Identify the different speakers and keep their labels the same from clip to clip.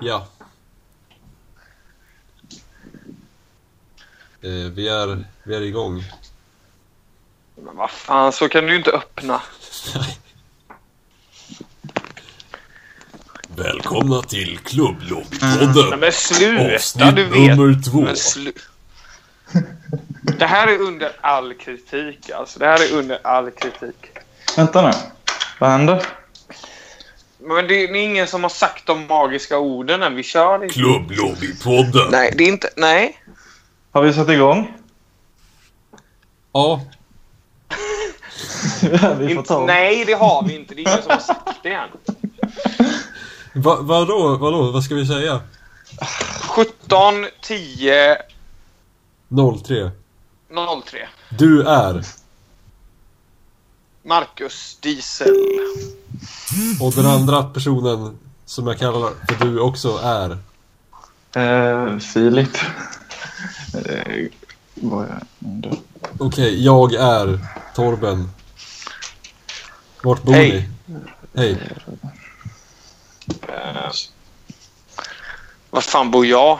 Speaker 1: Ja. Eh, vi, är, vi är igång.
Speaker 2: Men vad fan, så kan du ju inte öppna.
Speaker 1: Välkomna till
Speaker 2: Nej
Speaker 1: Klubblobbypodden!
Speaker 2: men sluta,
Speaker 1: Avsnitt
Speaker 2: du vet.
Speaker 1: nummer två.
Speaker 2: Men slu... Det här är under all kritik alltså. Det här är under all kritik.
Speaker 3: Vänta nu. Vad händer?
Speaker 2: Men det är ingen som har sagt de magiska orden än. Vi kör inte.
Speaker 1: Klubblobbypodden!
Speaker 2: Nej, det är inte... Nej.
Speaker 3: Har vi satt igång?
Speaker 1: Ja,
Speaker 3: ja, vi får ta
Speaker 2: nej, det har vi inte. Det är ingen som har sagt det än.
Speaker 1: Va, vadå, vadå, vad ska vi säga?
Speaker 2: 17, 10,
Speaker 1: 03.
Speaker 2: 03.
Speaker 1: Du är.
Speaker 2: Marcus Diesel.
Speaker 1: Och den andra personen som jag kallar för du också är.
Speaker 3: Eh, Filip. Eh, vad är det?
Speaker 1: Okej, jag är Torben. Vart bor
Speaker 2: Hej.
Speaker 1: ni? Hej.
Speaker 2: Uh, var fan bor jag?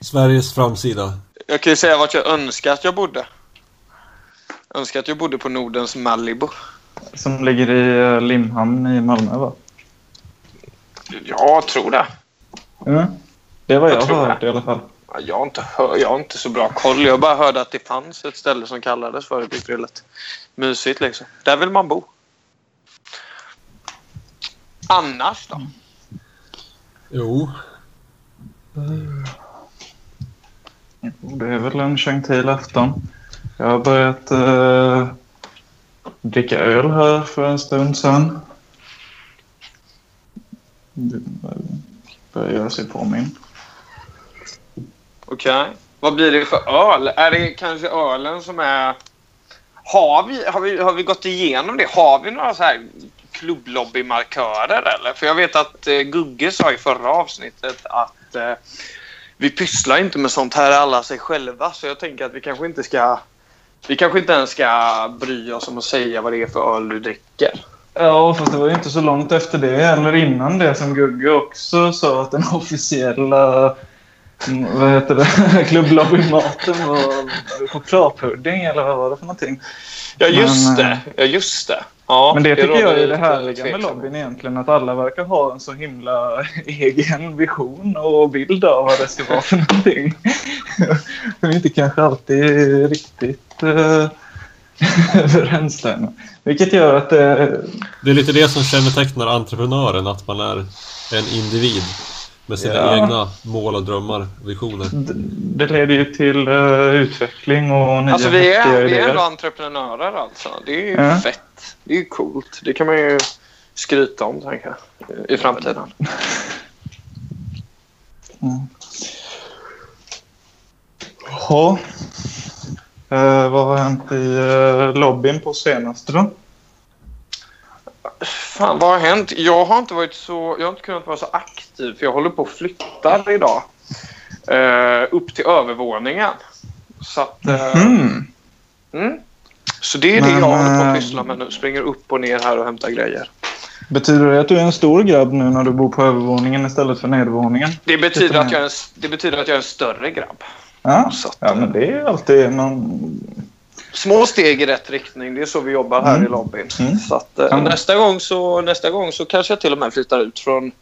Speaker 1: Sveriges framsida.
Speaker 2: Jag kan ju säga vart jag önskar att jag bodde. Önskar att jag bodde på Nordens Malibu.
Speaker 3: Som ligger i eh, Limhamn i Malmö va?
Speaker 2: Jag tror det.
Speaker 3: Ja. Det var
Speaker 2: Jag
Speaker 3: jag, hört
Speaker 2: det.
Speaker 3: i alla fall.
Speaker 2: Ja, Jag har, inte hör, jag har inte så bra koll. Jag bara hörde att det fanns ett ställe som kallades för det. Det rätt mysigt liksom. Där vill man bo. Annars då?
Speaker 1: Jo.
Speaker 3: Det är väl en gentil afton. Jag har börjat eh, dricka öl här för en stund sedan. Det börjar göra sig påminn.
Speaker 2: Okej. Vad blir det för öl? Är det kanske ölen som är... Har vi, har vi, har vi gått igenom det? Har vi några så här klubblobbymarkörer eller? För jag vet att eh, Gugge sa i förra avsnittet att eh, vi pysslar inte med sånt här alla sig själva. Så jag tänker att vi kanske inte ska... Vi kanske inte ens ska bry oss om att säga vad det är för öl du dricker.
Speaker 3: Ja, fast det var ju inte så långt efter det eller innan det som Gugge också sa att den officiella mm, vad heter det? klubblobbymaten var chokladpudding eller vad var det för någonting?
Speaker 2: Ja, just
Speaker 3: Men,
Speaker 2: det.
Speaker 3: eh,
Speaker 2: Ja, just det. Ja,
Speaker 3: Men det tycker jag är det härliga med lobbyn egentligen. Att alla verkar ha en så himla egen vision och bild av vad det ska vara för någonting. Som inte kanske alltid är riktigt uh, överensstämmer. Vilket gör att eh,
Speaker 1: Det är lite det som kännetecknar entreprenören, att man är en individ. Med sina
Speaker 3: Ja.
Speaker 1: egna mål och drömmar visioner.
Speaker 3: d- det leder ju till eh, utveckling och nya
Speaker 2: Alltså vi är, vi är ändå entreprenörer alltså. Det är ju
Speaker 3: Ja.
Speaker 2: fett. Det är ju coolt. Det kan man ju skryta om tänker jag. I framtiden.
Speaker 3: Mm. Eh, vad har hänt i eh, lobbyn på senaste då?
Speaker 2: Fan vad har hänt? Jag har inte varit så... Jag har inte kunnat vara så aktiv för jag håller på och flyttar idag. Eh, upp till övervåningen. Så att... eh,
Speaker 3: Hmm.
Speaker 2: mm. Så det är det
Speaker 3: Men,
Speaker 2: jag håller på att
Speaker 3: eh,
Speaker 2: pyssla med nu. Springer upp och ner här och hämtar grejer.
Speaker 3: Betyder det att du är en stor grabb nu när du bor på övervåningen istället för nedervåningen?
Speaker 2: Det betyder, att jag är en, det betyder att jag är en större grabb.
Speaker 3: Ja,
Speaker 2: att,
Speaker 3: ja men det är alltid någon...
Speaker 2: Små steg i rätt riktning. Det är så vi jobbar här
Speaker 3: Mm.
Speaker 2: i lobbyn.
Speaker 3: Mm.
Speaker 2: Så att, eh, nästa, gång så, nästa gång så kanske jag till och med flyttar ut från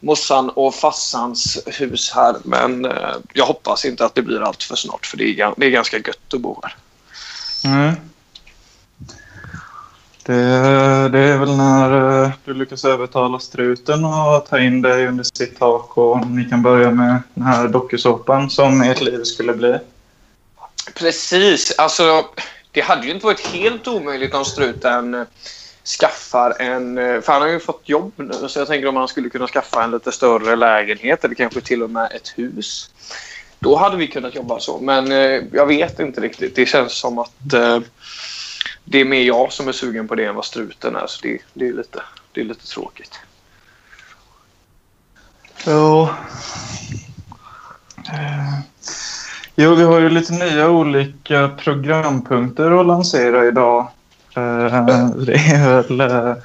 Speaker 2: morsan och farsans hus här. Men eh, jag hoppas inte att det blir allt för snart för det är, det är ganska gött att bo här.
Speaker 3: Mm. Det, det är väl när eh, du lyckas övertala struten och ta in dig under sitt tak och ni kan börja med den här dokusåpan som ert liv skulle bli.
Speaker 2: Precis. Alltså, det hade ju inte varit helt omöjligt om struten skaffar en... För han har ju fått jobb nu så jag tänker om han skulle kunna skaffa en lite större lägenhet eller kanske till och med ett hus. Då hade vi kunnat jobba så. Men eh, jag vet inte riktigt. Det känns som att eh, det är mer jag som är sugen på det än vad struten är. Så det, det, är, lite, det är lite tråkigt.
Speaker 3: Ja. Uh. Jo, vi har ju lite nya olika programpunkter att lansera idag. Eh, Det är väl... eh,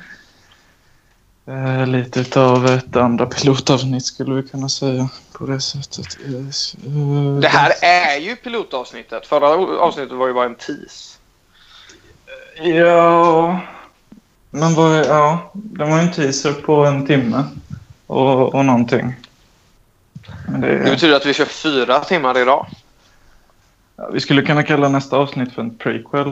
Speaker 3: Eh, lite utav ett andra pilotavsnitt skulle vi kunna säga på det sättet.
Speaker 2: Det här är ju pilotavsnittet. Förra avsnittet var ju bara en tease.
Speaker 3: Ja, men vad är, ja, det var en teaser på en timme och, och någonting. Det,
Speaker 2: Det betyder att vi kör fyra timmar idag.
Speaker 3: Vi skulle kunna kalla nästa avsnitt för en prequel.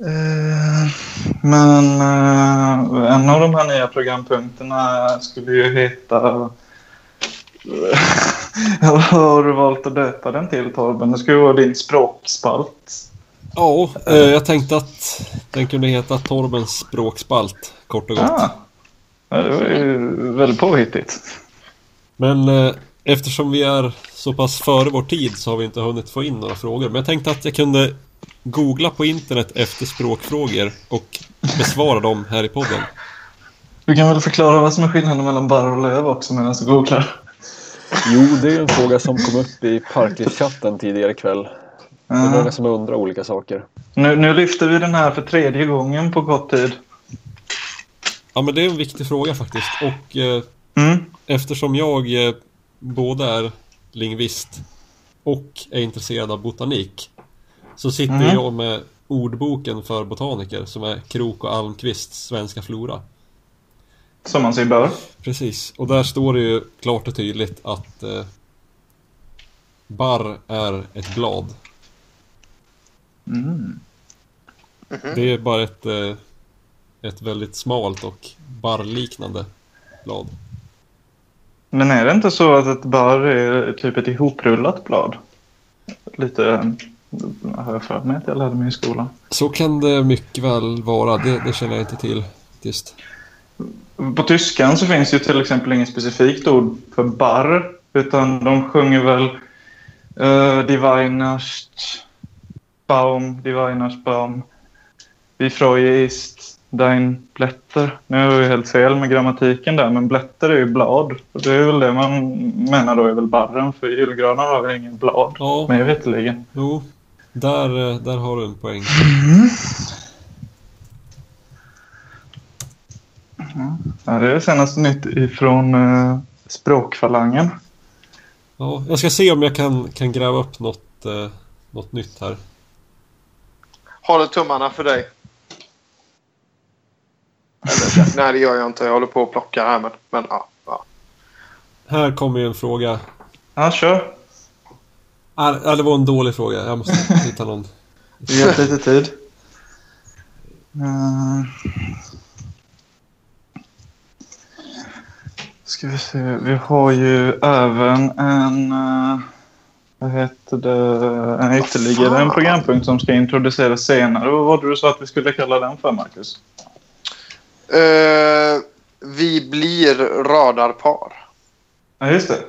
Speaker 3: Eh, men eh, en av de här nya programpunkterna skulle ju heta... Vad har du valt att döpa den till Torben? Det skulle vara din språkspalt.
Speaker 1: Ja, eh, jag tänkte att den kunde heta Torbens språkspalt, kort och gott.
Speaker 3: Ah, ja, det var ju väldigt påhittigt.
Speaker 1: Men eh, eftersom vi är så pass före vår tid så har vi inte hunnit få in några frågor. Men jag tänkte att jag kunde googla på internet efter språkfrågor och besvara dem här i podden.
Speaker 3: Du kan väl förklara vad som är skillnaden mellan barr och löv också medan du googlar?
Speaker 4: Jo, det är en fråga som kom upp i Parklivschatten tidigare ikväll. Det är många som undrar olika saker.
Speaker 3: Nu, nu lyfter vi den här för tredje gången på kort tid.
Speaker 1: Ja, men det är en viktig fråga faktiskt. Och eh,
Speaker 3: Mm.
Speaker 1: Eftersom jag eh, både är lingvist och är intresserad av botanik så sitter
Speaker 3: Mhm.
Speaker 1: jag med ordboken för botaniker som är Krok och Almqvists Svenska Flora.
Speaker 3: Som man sig bör.
Speaker 1: Precis, och där står det ju klart och tydligt att eh, barr är ett blad.
Speaker 3: Mm.
Speaker 1: Det är bara ett, eh, ett väldigt smalt och barrliknande blad.
Speaker 3: Men är det inte så att ett barr är typ ett ihoprullat blad? Lite har jag för mig att jag lärde mig i skolan.
Speaker 1: Så kan det mycket väl vara, det, det känner jag inte till. Just.
Speaker 3: På tyskan så finns ju till exempel inget specifikt ord för barr. Utan de sjunger väl uh, Die Weihnachtsbaum, Die Weihnachtsbaum. Wie freue ist dein Blätter. Nu är jag helt fel med grammatiken där, men blätter är ju blad. Och det är väl det man menar då är väl barren, för julgranar har väl ingen blad.
Speaker 1: Ja,
Speaker 3: Mig veterligen.
Speaker 1: jo. Där, eh, där har du en poäng.
Speaker 3: Ja, det är senaste nytt ifrån uh, språkfalangen.
Speaker 1: Ja, jag ska se om jag kan, kan gräva upp något, eh, något nytt här.
Speaker 2: Håller tummarna för dig. Eller, nej, det gör jag inte. Jag håller på att plocka här. Men, men ja, ja.
Speaker 1: Här kommer ju en fråga.
Speaker 3: Ja, kör.
Speaker 1: Ah, det var en dålig fråga. Jag måste hitta någon.
Speaker 3: Vi har lite tid. Uh, ska vi se. Vi har ju även en... Uh, vad heter det? En ytterligare en programpunkt som ska introduceras senare. Vad var det du sa att vi skulle kalla den för, Marcus?
Speaker 2: Eh, vi blir radarpar.
Speaker 3: Ja, just det.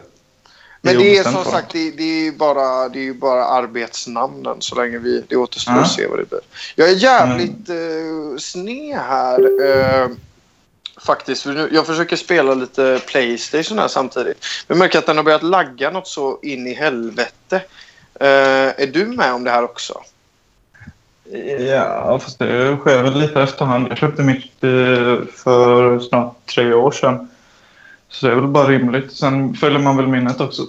Speaker 2: Men det är som sagt det, det är bara, det är bara arbetsnamnen så länge vi... Det återstår
Speaker 3: Ja.
Speaker 2: att se vad det blir. Jag är jävligt eh, sned här. Eh, faktiskt. För nu, jag försöker spela lite Playstation här samtidigt. Men märker att den har börjat lagga något så in i helvete. Är du med om det här också?
Speaker 3: Ja, fast det sker väl lite efterhand. Jag köpte mitt eh, för snart tre år sedan. Så det är väl bara rimligt. Sen följer man väl minnet också.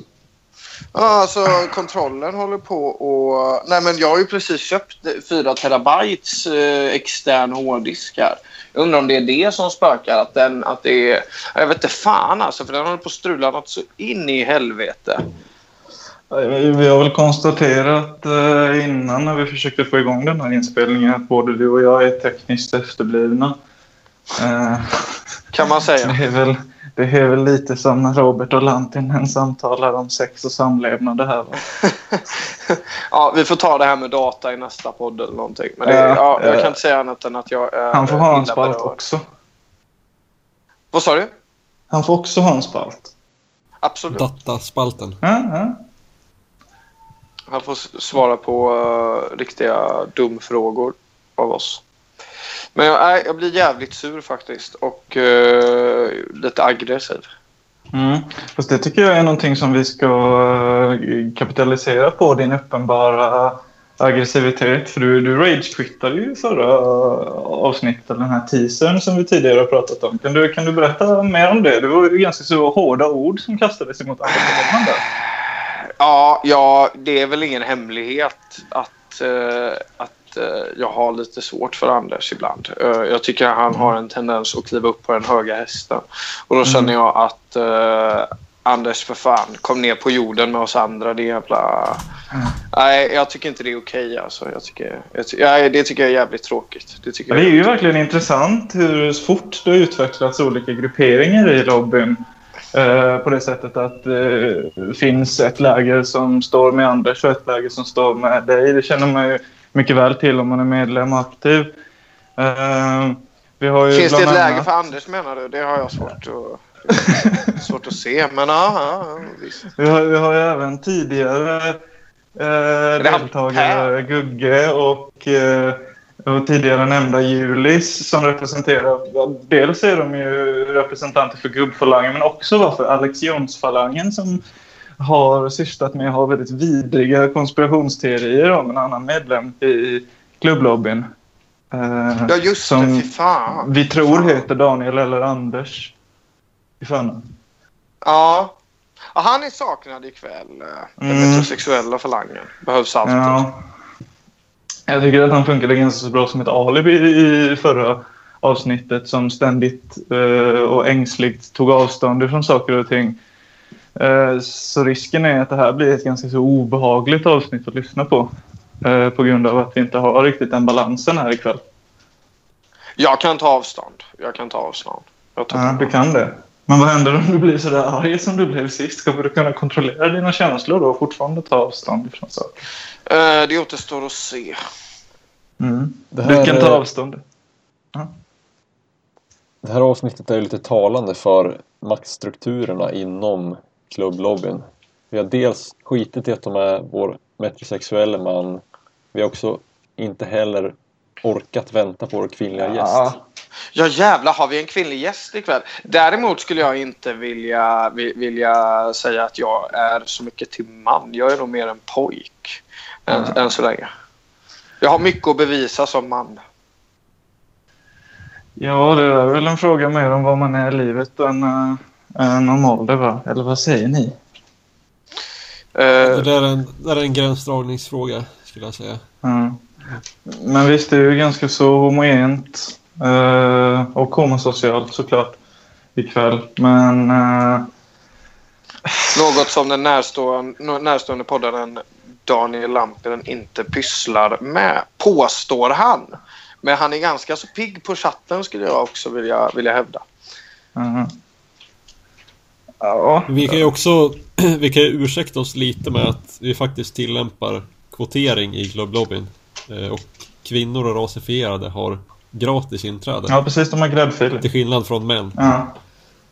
Speaker 2: Ja, alltså kontrollen håller på och... Nej, men jag har ju precis köpt 4 terabytes eh, extern hårddisk här. Jag undrar om det är det som spökar. Att, den, att det är... Jag vet inte fan alltså, för den håller på att strula något så in i helvete.
Speaker 3: Vi har väl konstaterat eh, innan när vi försökte få igång den här inspelningen att både du och jag är tekniskt efterblivna. Eh,
Speaker 2: Kan man säga.
Speaker 3: det, är väl, det är väl lite som när Robert och Lantinen samtalar om sex och samlevnad det här. Va?
Speaker 2: ja, vi får ta det här med data i nästa podd eller någonting. Men det,
Speaker 3: Ja,
Speaker 2: ja, jag
Speaker 3: ja.
Speaker 2: kan inte säga annat än att jag är
Speaker 3: Han får ha en spalt också.
Speaker 2: Vad sa du?
Speaker 3: Han får också ha en spalt.
Speaker 2: Absolut.
Speaker 1: Dataspalten.
Speaker 3: Ja, ja.
Speaker 2: Han får svara på uh, riktiga dumfrågor av oss. Men jag, äh, jag blir jävligt sur faktiskt och uh, lite aggressiv.
Speaker 3: Mm. Fast det tycker jag är någonting som vi ska eh, kapitalisera på. Din uppenbara aggressivitet. För du, du rage-quittade ju förra avsnittet, den här teasern som vi tidigare har pratat om. Kan du, kan du berätta mer om det? Det var ju ganska så hårda ord som kastades emot alla. Där.
Speaker 2: Ja, ja, det är väl ingen hemlighet att, eh, att eh, jag har lite svårt för Anders ibland. Eh, jag tycker han har en tendens att kliva upp på den höga hästen. Och då känner jag att eh, Anders för fan, kom ner på jorden med oss andra. Det jävla... Nej, jag tycker inte det är okej alltså. Jag tycker, jag ty- det tycker jag är jävligt tråkigt. Det, tycker
Speaker 3: det är ju verkligen intressant hur fort det har utvecklats olika grupperingar i lobbyn. Eh, på det sättet att det finns ett läger som står med Anders och ett läger som står med dig. Det känner man ju mycket väl till om man är medlem och aktiv. Eh, vi har ju
Speaker 2: Finns det ett
Speaker 3: bland
Speaker 2: läge
Speaker 3: annat-
Speaker 2: för Anders menar du? Det har jag svårt att, svårt att se. Men visst.
Speaker 3: Vi har, vi har ju även tidigare eh, deltagare, Gugge och, eh, och tidigare nämnda Julis som representerar... Dels är de ju representanter för gubbfalangen men också va, för Alex Jones-falangen som har sysslat med att ha väldigt vidriga konspirationsteorier om en annan medlem i klubblobbyn. Eh,
Speaker 2: Ja, just
Speaker 3: Som
Speaker 2: det. Fy fan.
Speaker 3: vi tror
Speaker 2: Fan.
Speaker 3: heter Daniel eller Anders. I förnamn.
Speaker 2: Ja. ja. Han är saknad ikväll. eh, Den
Speaker 3: Mm.
Speaker 2: metrosexuella falangen. Behövs alltid.
Speaker 3: Ja. Jag tycker att han funkade ganska så bra som ett alibi i förra avsnittet som ständigt eh, och ängsligt tog avstånd ifrån saker och ting. Eh, så risken är att det här blir ett ganska så obehagligt avsnitt att lyssna på. Eh, på grund av att vi inte har riktigt den balansen här ikväll.
Speaker 2: Jag kan ta avstånd. Jag kan ta avstånd. Jag
Speaker 3: Ja, du kan det. Men vad händer om du blir så där arg som du blev sist? Kommer du kunna kontrollera dina känslor då och fortfarande ta avstånd ifrån saker?
Speaker 2: Eh, det återstår att se.
Speaker 3: Mm.
Speaker 4: Det
Speaker 3: Du kan
Speaker 4: här,
Speaker 3: ta
Speaker 4: eh,
Speaker 3: avstånd.
Speaker 4: det här avsnittet är lite talande för maktstrukturerna inom klubblobbyn. Vi har dels skitit i att de är vår metrosexuella man. Vi har också inte heller orkat vänta på vår kvinnliga gäst.
Speaker 3: Ja.
Speaker 2: Jävlar, har vi en kvinnlig gäst ikväll? Däremot skulle jag inte vilja, vi- vilja säga att jag är så mycket till man. Jag är nog mer en pojk. Än,
Speaker 3: Mm.
Speaker 2: än så länge. Jag har mycket att bevisa som man.
Speaker 3: Ja, det är väl en fråga mer om vad man är i livet än, äh, än om ålder, va? Eller vad säger ni?
Speaker 2: Eh,
Speaker 1: Det där är en, det där är en gränsdragningsfråga skulle jag säga.
Speaker 3: Ja. Men visst, det är ju ganska så homogent eh, och homosocialt såklart ikväll. Men eh,
Speaker 2: Något som den närstående, närstående poddaren Daniel Lampinen inte pysslar med, påstår han. Men han är ganska så pigg på chatten skulle jag också vilja, vilja hävda.
Speaker 3: eh, ja,
Speaker 1: Vi kan ju också vi kan ju ursäkta oss lite med att vi faktiskt tillämpar kvotering i klubblobbyn. Eh, Och kvinnor och rasifierade har gratis inträde.
Speaker 3: ja, precis. De har gräddfil.
Speaker 1: Till skillnad från män.
Speaker 3: Ja.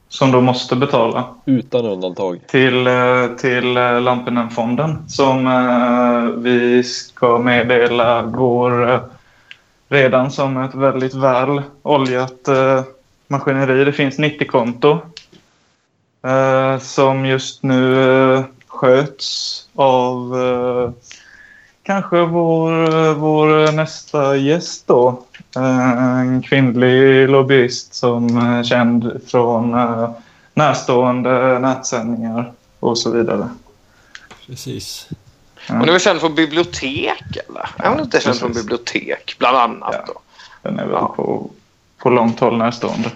Speaker 3: Som de måste betala.
Speaker 4: Utan undantag.
Speaker 3: till, eh, till eh, Lampinen-fonden som eh, vi ska meddela går redan som ett väldigt väl oljat maskineri. Det finns 90-konto eh, som just nu sköts av kanske vår, vår nästa gäst då. En kvinnlig lobbyist som är känd från eh, närstående nätsändningar och så vidare.
Speaker 1: Precis.
Speaker 2: Hon är väl känd från bibliotek eller? Är hon inte känd från bibliotek bland annat
Speaker 3: Ja.
Speaker 2: då?
Speaker 3: Den är väl
Speaker 2: Ja.
Speaker 3: på, på långt håll närstående.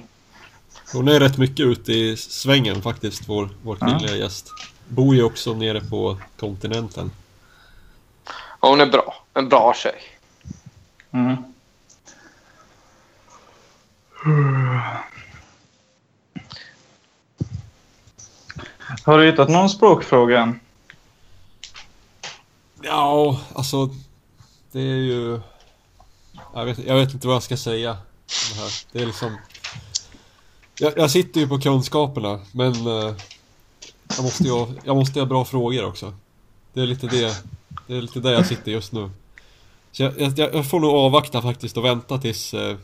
Speaker 1: Hon är rätt mycket ute i svängen faktiskt, vår, vår kvinnliga gäst. Bor ju också nere på kontinenten.
Speaker 2: Ja, hon är bra. En bra tjej.
Speaker 3: Mm. Har du hittat någon språkfråga än?
Speaker 1: Ja, alltså det är ju... Jag vet, jag vet inte vad jag ska säga. Det, här. det är liksom... Jag, jag sitter ju på kunskaperna, men eh, jag, måste ju ha, jag måste ha bra frågor också. Det är lite det, det är lite där jag sitter just nu. Så jag, jag, jag får nog avvakta faktiskt och vänta tills eh, eh,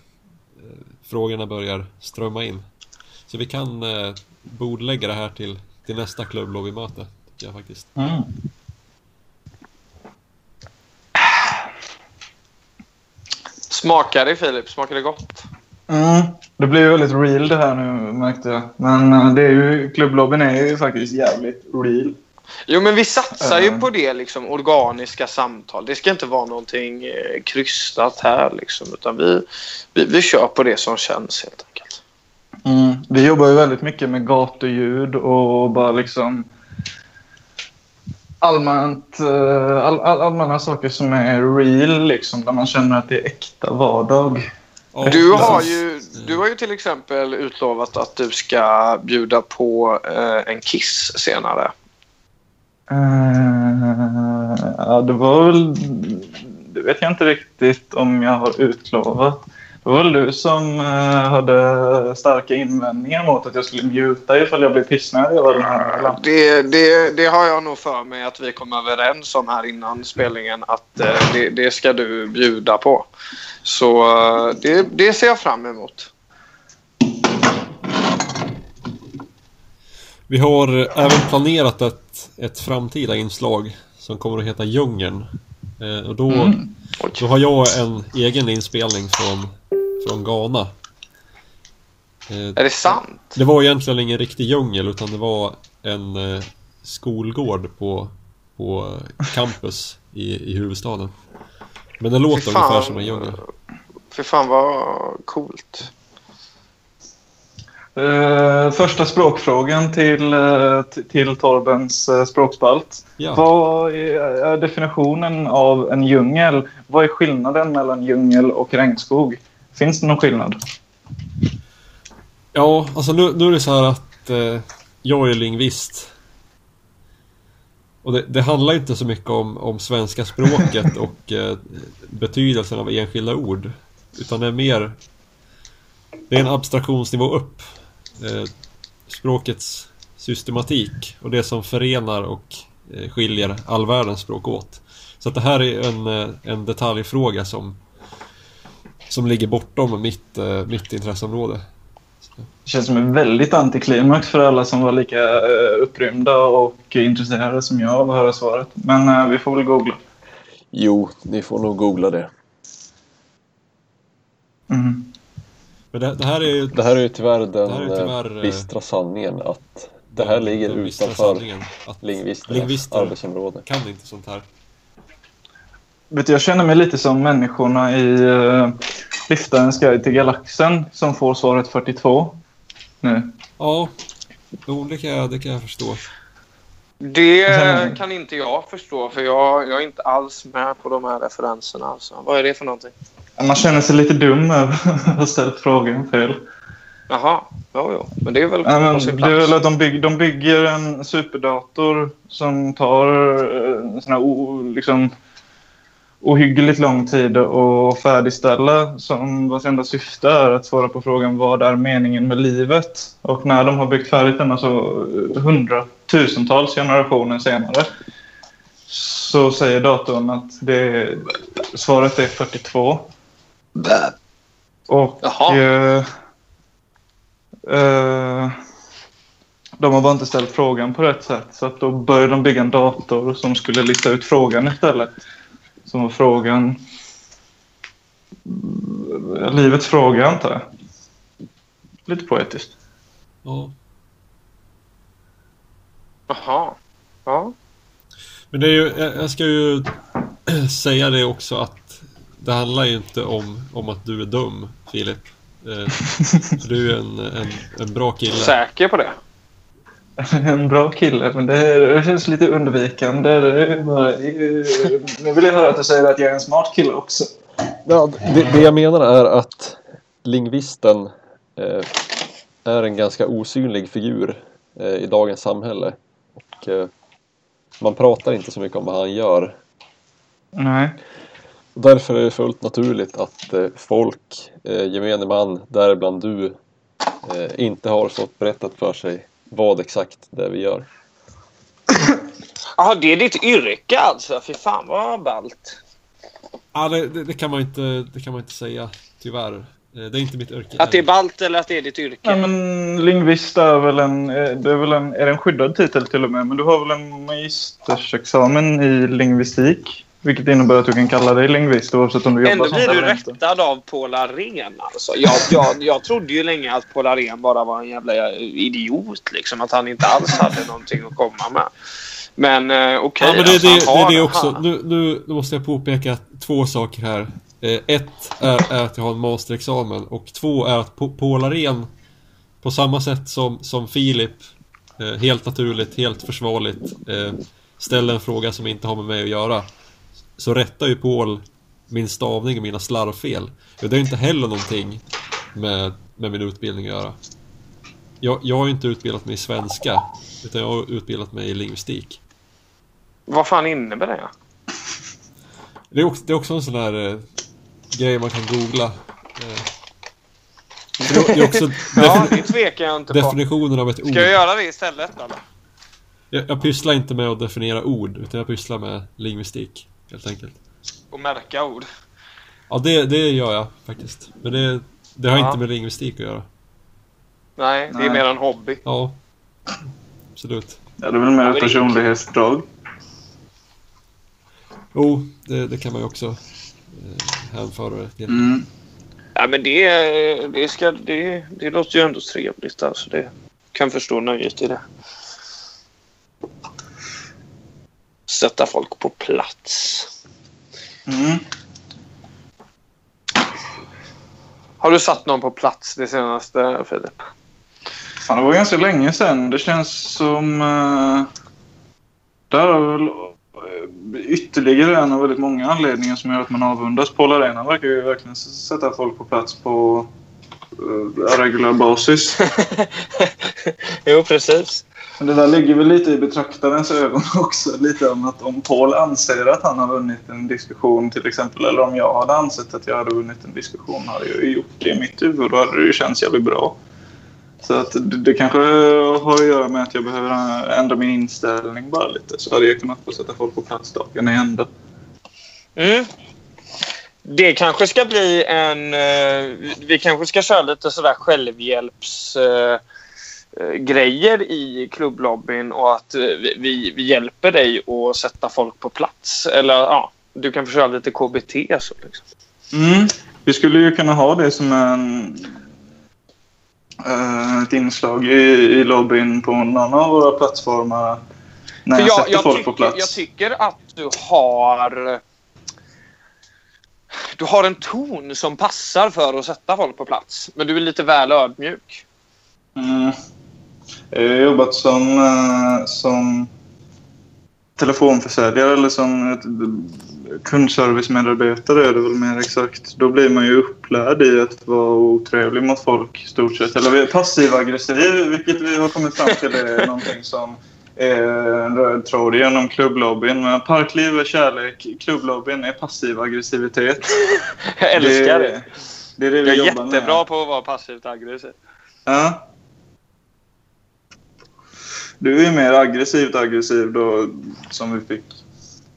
Speaker 1: frågorna börjar strömma in. Så vi kan eh, bordlägga det här till, till nästa klubblobbymöte, tycker jag faktiskt.
Speaker 3: Mm.
Speaker 2: Smakar det Filip? Smakar det gott?
Speaker 3: Mm. Det blir ju väldigt real det här nu märkte jag. Men eh, det är ju, klubblobbyn är ju faktiskt jävligt real.
Speaker 2: Jo, men vi satsar ju
Speaker 3: Mm.
Speaker 2: på det liksom organiska samtal. Det ska inte vara någonting eh, krystat här liksom. Utan vi, vi, vi kör på det som känns helt enkelt.
Speaker 3: Mm. Vi jobbar ju väldigt mycket med gatuljud och bara liksom allmänt, eh, all, all, allmänna saker som är real liksom. Där man känner att det är äkta vardag.
Speaker 2: Du har, ju, du har ju till exempel utlovat att du ska bjuda på eh, en kiss senare.
Speaker 3: Eh, ja, det var väl... Det vet jag inte riktigt om jag har utlovat. Det var väl du som eh, hade starka invändningar mot att jag skulle muta ifall jag blev pissnödig över den här. eller?
Speaker 2: Det, det, det har jag nog för mig att vi kom överens om här innan spelningen att eh, det, det ska du bjuda på. Så eh, det, det ser jag fram emot.
Speaker 1: Vi har även planerat ett, ett framtida inslag som kommer att heta Djungeln. Eh, och då,
Speaker 3: Mm.
Speaker 1: då har jag en egen inspelning från, från Ghana. Eh,
Speaker 2: Är det sant?
Speaker 1: det var egentligen ingen riktig djungel utan det var en eh, skolgård på, på campus i, i huvudstaden. Men det låter
Speaker 2: Fy fan.
Speaker 1: ungefär som en djungel.
Speaker 2: För fan vad coolt.
Speaker 3: Eh, första språkfrågan till, t- till Torbens eh, språkspalt.
Speaker 1: Ja.
Speaker 3: Vad är, är definitionen av en djungel? Vad är skillnaden mellan djungel och regnskog? Finns det någon skillnad?
Speaker 1: Ja, alltså nu, nu är det så här att eh, jag är lingvist. Och det, det handlar inte så mycket om, om svenska språket och eh, betydelsen av enskilda ord. Utan det är mer... Det är en abstraktionsnivå upp. Eh, språkets systematik och det som förenar och eh, skiljer all världens språk åt. Så att det här är en, eh, en detaljfråga som, som ligger bortom mitt, eh, mitt intresseområde.
Speaker 3: Det känns som en väldigt antiklimax för alla som var lika upprymda och intresserade som jag av att höra svaret. Men vi får väl googla.
Speaker 4: Jo, ni får nog googla det.
Speaker 3: Mm.
Speaker 1: Men det, det här är ju...
Speaker 4: Det här är ju tyvärr den
Speaker 1: Det här är tyvärr,
Speaker 4: eh,
Speaker 1: eh,
Speaker 4: bistra sanningen att det här ligger utanför lingvisternas
Speaker 1: lingvister
Speaker 4: arbetsområde.
Speaker 1: kan inte sånt här.
Speaker 3: Vet du, jag känner mig lite som människorna i uh, Liftarens guide till galaxen som får svaret 42 nu.
Speaker 1: Ja, jo, det kan jag, det kan jag förstå.
Speaker 2: Det kan inte jag förstå för jag, jag är inte alls med på de här referenserna. Alltså. Vad är det för någonting?
Speaker 3: Man känner sig lite dum över att ha ställt frågan fel.
Speaker 2: Jaha, jo, jo. Men det är väl
Speaker 3: Ja, men
Speaker 2: på sin
Speaker 3: det är
Speaker 2: plats.
Speaker 3: väl att de, bygg, de bygger en superdator som tar eh, sån här o, liksom, ohyggligt lång tid att färdigställa som vars enda syfte är att svara på frågan vad är meningen med livet? Och när de har byggt färdigt den, alltså eh, hundratusentals generationer senare så säger datorn att det, svaret är 42. Och
Speaker 2: Jaha.
Speaker 3: eh, eh, de har bara inte ställt frågan på rätt sätt. Så att då började de bygga en dator som skulle lista ut frågan istället. Som var frågan... mm, Livets fråga, antar jag. Lite poetiskt.
Speaker 1: Ja.
Speaker 2: Jaha. Ja.
Speaker 1: Men det är ju, jag ska ju säga det också att det handlar ju inte om, om att du är dum, Filip. Eh, Du är en, en, en bra kille.
Speaker 2: Säker på det?
Speaker 3: En bra kille, men det, det känns lite undvikande. Nu vill jag höra att du säger att jag är en smart kille också.
Speaker 4: Ja, det, det jag menar är att lingvisten eh, är en ganska osynlig figur eh, i dagens samhälle. Och, eh, man pratar inte så mycket om vad han gör.
Speaker 3: Nej.
Speaker 4: Och därför är det fullt naturligt att eh, folk, eh, gemene man, däribland du, eh, inte har fått berättat för sig vad exakt det är vi gör.
Speaker 2: Jaha, det är ditt yrke alltså? Fy fan vad ballt.
Speaker 1: Ja, det, det, det, kan man inte, det kan man inte säga, tyvärr. Det är inte mitt yrke.
Speaker 2: Att det är ballt eller att det är ditt yrke?
Speaker 3: Ja, men lingvist är väl en, det är väl en, är det en skyddad titel till och med, men du har väl en magistersexamen i lingvistik? Vilket innebär att du kan kalla dig lingvist oavsett om du jobbar
Speaker 2: Ändå
Speaker 3: som
Speaker 2: blir
Speaker 3: det
Speaker 2: du rättad av Paul Arén. Alltså. Jag, jag, jag trodde ju länge att Paul Arén bara var en jävla idiot. Liksom. Att han inte alls hade någonting att komma med. Men eh, okej.
Speaker 1: Ja, men det,
Speaker 2: alltså,
Speaker 1: det, det
Speaker 2: har-
Speaker 1: är det också. Nu, nu, nu måste jag påpeka två saker här. Eh, ett är, är att jag har en masterexamen och två är att Paul Arén på samma sätt som, som Filip eh, helt naturligt, helt försvarligt eh, ställer en fråga som inte har med mig att göra så rättar ju Paul min stavning och mina slarvfel. Och det är inte heller någonting med, med min utbildning att göra. Jag, jag har ju inte utbildat mig i svenska utan jag har utbildat mig i lingvistik.
Speaker 2: Vad fan innebär det?
Speaker 1: Det är också, det är också en sån här eh, grej man kan googla. Eh, det, är också
Speaker 2: Ja, det tvekar jag inte på.
Speaker 1: definitionen av ett ord.
Speaker 2: Ska jag göra det istället eller?
Speaker 1: Jag, jag pysslar inte med att definiera ord, utan jag pysslar med lingvistik. Helt enkelt.
Speaker 2: Och märka ord.
Speaker 1: Ja, det, det gör jag faktiskt. Men det, det har
Speaker 2: Ja.
Speaker 1: inte med lingvistik att göra.
Speaker 2: Nej, det är
Speaker 3: Nej.
Speaker 2: mer en hobby.
Speaker 1: Ja, absolut.
Speaker 3: Ja, det är väl mer ett personlighetsdrag.
Speaker 1: Jo, det, det kan man ju också eh, hänföra det till.
Speaker 3: Mm.
Speaker 2: Ja, men det, det, ska, det, det låter ju ändå trevligt. Alltså. Det kan förstå nöjet i det. Sätta folk på plats.
Speaker 3: Mm.
Speaker 2: Har du satt någon på plats det senaste, Filip?
Speaker 3: Fan, det var ganska länge sedan. Det känns som... Uh, där har väl eh, ytterligare en av väldigt många anledningar som gör att man avundas Paul Arena. Verkar ju verkligen sätta folk på plats på uh, regular basis.
Speaker 2: jo, precis.
Speaker 3: Men det där ligger väl lite i betraktarens ögon också. Lite om att om Paul anser att han har vunnit en diskussion till exempel, eller om jag hade ansett att jag hade vunnit en diskussion, hade jag gjort det i mitt huvud. Då hade det ju känts jävligt bra. Så att det, det kanske har att göra med att jag behöver ändra min inställning bara lite. Så hade jag kunnat få sätta folk på plats dagen i ända.
Speaker 2: Mm. Det kanske ska bli en... Eh, vi kanske ska köra lite sådär självhjälps... Eh, eh, grejer i klubblobbyn och att eh, vi, vi, hjälper dig att sätta folk på plats. Eller ja, du kan köra lite KBT. Så, liksom.
Speaker 3: Mm. Vi skulle ju kunna ha det som en, eh, ett inslag i, i lobbyn på någon av våra plattformar. När jag,
Speaker 2: jag,
Speaker 3: sätter
Speaker 2: jag,
Speaker 3: folk på
Speaker 2: tycker,
Speaker 3: plats.
Speaker 2: jag tycker att du har... Du har en ton som passar för att sätta folk på plats. Men du är lite väl ödmjuk.
Speaker 3: Mm. Jag har jobbat som, eh, som telefonförsäljare eller som kundservicemedarbetare är det väl mer exakt. Då blir man ju upplärd i att vara otrevlig mot folk i stort sett. Eller vi är passiv-aggressiv, vilket vi har kommit fram till är någonting som är en röd tråd genom klubblobbyn. Men parkliv är kärlek, klubblobbyn är passiv aggressivitet.
Speaker 2: Jag älskar det.
Speaker 3: Det är det
Speaker 2: Jag
Speaker 3: vi
Speaker 2: är
Speaker 3: jobbar med.
Speaker 2: jättebra på att vara passivt aggressiv.
Speaker 3: Ja. Du är mer aggressivt aggressiv då, som vi fick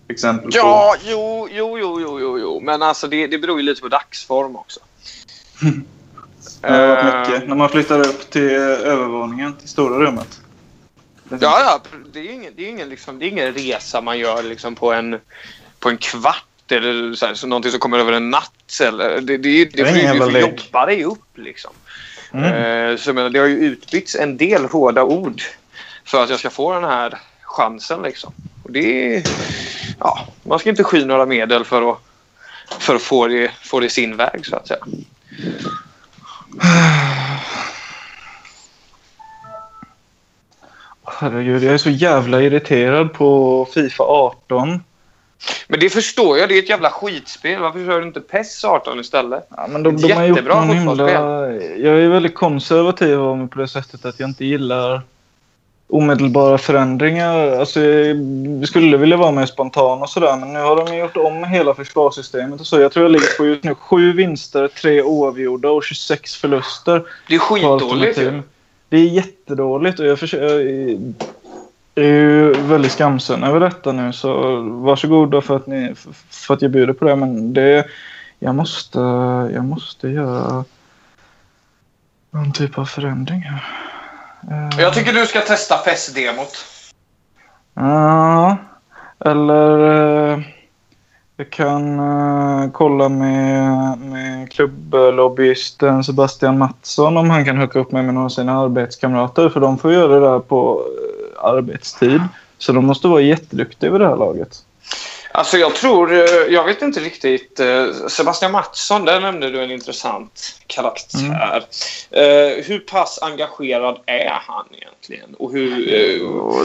Speaker 3: exempel på.
Speaker 2: Ja, jo, jo, jo, jo, jo, jo. Men alltså det, det beror ju lite på dagsform också.
Speaker 3: Det har varit
Speaker 2: Eh,
Speaker 3: mycket. När man flyttar upp till övervåningen, till stora rummet.
Speaker 2: Ja, ja. Det är ingen, det är ingen, liksom, det är ingen resa man gör liksom, på, en, på en kvart eller så här, så någonting som kommer över en natt. Eller, det, det, det, det,
Speaker 3: är
Speaker 2: det,
Speaker 3: ingen
Speaker 2: du
Speaker 3: jävla
Speaker 2: får
Speaker 3: lek.
Speaker 2: jobba dig upp. Liksom.
Speaker 3: Mm.
Speaker 2: Eh, så jag menar, det har ju utbytts en del hårda ord för att jag ska få den här chansen. Liksom. Och det är, ja, man ska inte sky några medel för att, för att få, det, få det sin väg, så att säga.
Speaker 3: Herregud, jag är så jävla irriterad på Fifa 18.
Speaker 2: Men det förstår jag. Det är ett jävla skitspel. Varför kör du inte PES 18 istället?
Speaker 3: Ja, men de,
Speaker 2: Ett
Speaker 3: de har gjort
Speaker 2: jättebra
Speaker 3: någon himla... Jag är väldigt konservativ av mig på det sättet att jag inte gillar omedelbara förändringar. Alltså, jag skulle vilja vara mer spontan och sådär, men nu har de gjort om hela försvarssystemet och så. Jag tror jag ligger på just nu sju vinster, tre oavgjorda och 26 förluster.
Speaker 2: Det är skitdåligt ju.
Speaker 3: Det är jättedåligt och jag, försöker, jag är- ju väldigt skamsen över detta nu så varsågoda för att, ni, för, för att jag bjuder på det men det, jag, måste, jag måste göra någon typ av förändring här. Eh,
Speaker 2: Jag tycker du ska testa PES-demot.
Speaker 3: Ja, eller... eh, Jag kan uh, kolla med, med klubblobbyisten Sebastian Mattsson om han kan hooka upp mig med några av sina arbetskamrater. För de får göra det där på uh, arbetstid. Så de måste vara jätteduktiga vid det här laget.
Speaker 2: Alltså jag tror, eh, jag vet inte riktigt. eh, Sebastian Mattsson, där nämnde du en intressant karaktär. Eh, Hur pass engagerad är han egentligen? Och hur,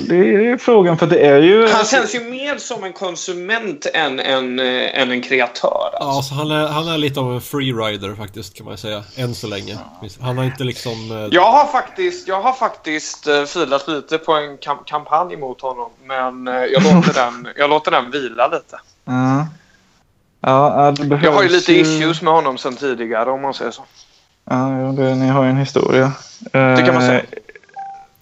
Speaker 3: det är frågan för det är ju...
Speaker 2: han känns ju mer som en konsument än en, än en kreatör.
Speaker 1: Ja,
Speaker 2: Alltså.
Speaker 1: alltså han, är, han är lite av en freerider faktiskt kan man säga. Än så länge. Han har inte liksom...
Speaker 2: Jag har faktiskt, jag har faktiskt filat lite på en kam- kampanj mot honom. Men jag låter den, jag låter den vila lite.
Speaker 3: Ja. Ja, det behövs
Speaker 2: Jag har ju lite
Speaker 3: ju-
Speaker 2: issues med honom sen tidigare om man säger så.
Speaker 3: Ja, ja, det, ni har ju en historia.
Speaker 2: Det kan man säga.
Speaker 3: Eh,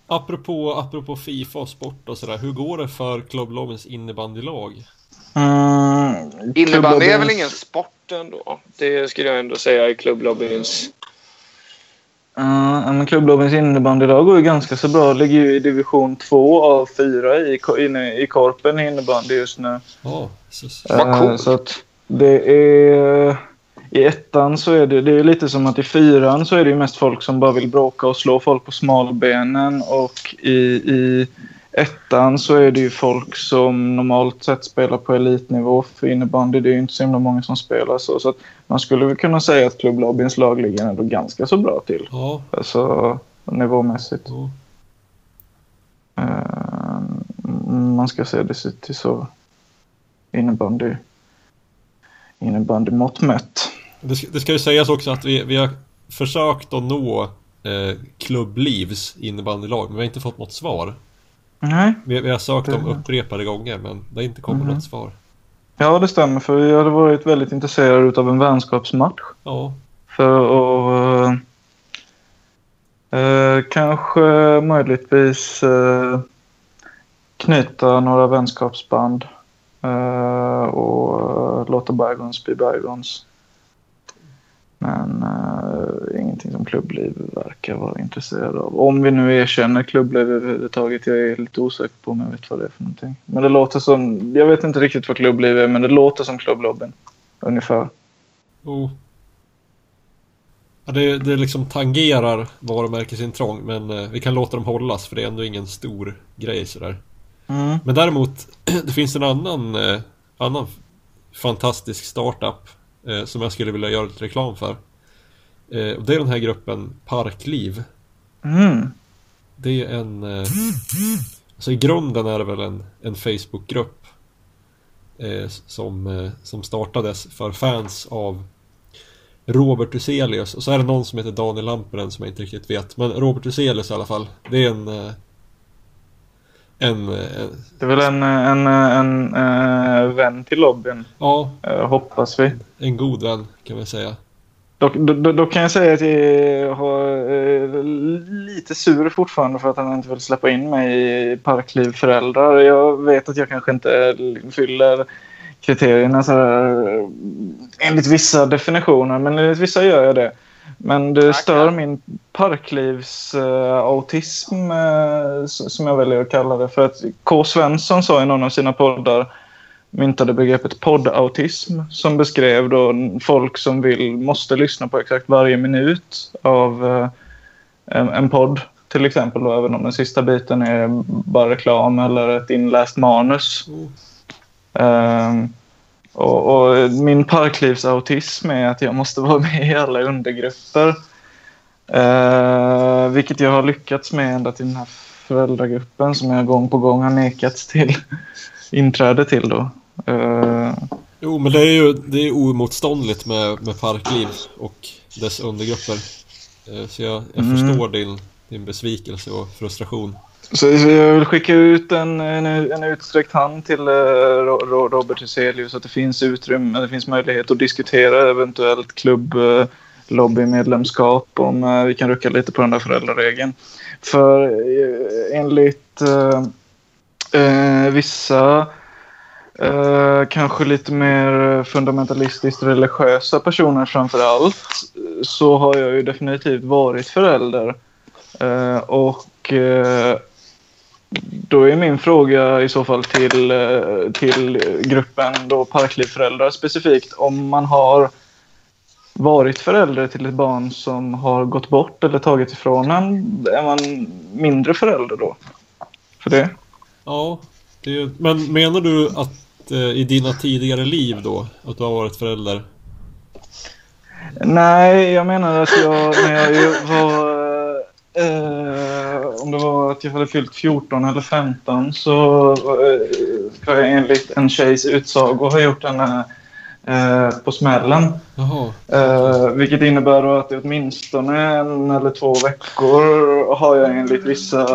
Speaker 1: Apropå, apropå Fifa och sport och sådär. Hur går det för klubblagens innebandylag?
Speaker 3: Mm,
Speaker 2: Innebandy är väl ingen sport ändå? Det skulle jag ändå säga i klubblobbyns...
Speaker 3: Ja, men klubblobbyns innebandylag går ju ganska så bra. Ligger ju i division 2 av 4 i, inne, i Korpen i innebandy just nu.
Speaker 1: Ja, precis.
Speaker 2: Vad
Speaker 3: Eh,
Speaker 2: coolt.
Speaker 3: Så att det är... I ettan så är det, det är lite som att i fyran så är det ju mest folk som bara vill bråka och slå folk på smalbenen. Och i, i ettan så är det ju folk som normalt sett spelar på elitnivå för innebandy. Det är ju inte så himla många som spelar så. Så man skulle väl kunna säga att klubblobbyns lag ligger ändå ganska så bra till.
Speaker 1: Ja,
Speaker 3: Alltså nivåmässigt.
Speaker 1: ja.
Speaker 3: Eh, man ska se det till- till så innebandy innebandymått mätt.
Speaker 1: Det, ska, det ska ju sägas också att vi, vi har försökt att nå eh, klubblivs innebandylag, men vi har inte fått något svar.
Speaker 3: Nej.
Speaker 1: Vi, vi har sökt dem
Speaker 3: Det-
Speaker 1: upprepade gånger, men det har inte kommit
Speaker 3: Mhm.
Speaker 1: något svar.
Speaker 3: Ja, det stämmer. För vi hade varit väldigt intresserade av en vänskapsmatch.
Speaker 1: Ja,
Speaker 3: För att eh, eh, kanske möjligtvis eh, knyta några vänskapsband eh, och eh, låta bygons bli bygons. Men ingenting som klubbliv verkar vara intresserad av. Om vi nu erkänner klubbliv överhuvudtaget. Jag är lite osäker på om jag vet vad det är för någonting. Men det låter som, jag vet inte riktigt vad klubbliv är men det låter som klubblobbyn. Ungefär.
Speaker 1: jo. Ja, det, det liksom tangerar varumärkesintrång, men eh, vi kan låta dem hållas för det är ändå ingen stor grej sådär.
Speaker 3: Mm.
Speaker 1: Men däremot, det finns en annan, eh, annan fantastisk startup eh, som jag skulle vilja göra lite reklam för. Eh, och det är den här gruppen Parkliv.
Speaker 3: Mm.
Speaker 1: Det är en... Eh, alltså i grunden är det väl en, en Facebookgrupp eh, som, eh, som startades för fans av Robert Huselius och så är det någon som heter Daniel Lampinen som jag inte riktigt vet. Men Robert Huselius i alla fall. Det är en... eh, En... eh, en
Speaker 3: Det är väl en, en, en, eh, vän till lobbyn,
Speaker 1: ja,
Speaker 3: eh, hoppas vi.
Speaker 1: en god vän kan vi säga.
Speaker 3: Dock, då, då, då kan jag säga att jag har eh, lite sur fortfarande för att han inte vill släppa in mig i Parkliv föräldrar. Jag vet att jag kanske inte fyller kriterierna så här, eh, enligt vissa definitioner, men enligt vissa gör jag det. Men det stör min parklivs eh, eh, som jag väljer att kalla det. För att K. Svensson sa i någon av sina poddar myntade begreppet poddautism som beskrev då folk som vill, måste lyssna på exakt varje minut av eh, en, en podd. Till exempel då, även om den sista biten är bara reklam eller ett inläst manus. Ehm, och, och min parklivsautism är att jag måste vara med i alla undergrupper. Eh, vilket jag har lyckats med ända till den här föräldragruppen som jag gång på gång har nekats till inträde till då. Eh,
Speaker 1: Jo, men det är ju det är oemotståndligt med, med Parkliv och dess undergrupper. Eh, Så jag, jag
Speaker 3: Mm.
Speaker 1: förstår din, din besvikelse och frustration.
Speaker 3: så, jag vill skicka ut en, en, en utsträckt hand till Ro- Robert Huselius att det finns utrymme, det finns möjlighet att diskutera eventuellt klubb lobbymedlemskap om eh, vi kan rucka lite på den där föräldraregeln. För eh, enligt eh, vissa eh, kanske lite mer eh, fundamentalistiskt religiösa personer framför allt så har jag ju definitivt varit förälder. Eh, och eh, då är min fråga i så fall till, eh, till gruppen då parklivföräldrar specifikt om man har varit förälder till ett barn som har gått bort eller tagit ifrån en, är man mindre förälder då? För det?
Speaker 1: Ja, det men menar du att Eh, i dina tidigare liv då, att du har varit förälder?
Speaker 3: Nej, jag menar att jag när jag var... Eh, eh, om det var att jag hade fyllt 14 eller 15 så eh, ska jag enligt en tjejs utsago ha gjort henne eh, på smällen. Eh, vilket innebär att i åtminstone en eller två veckor har jag enligt vissa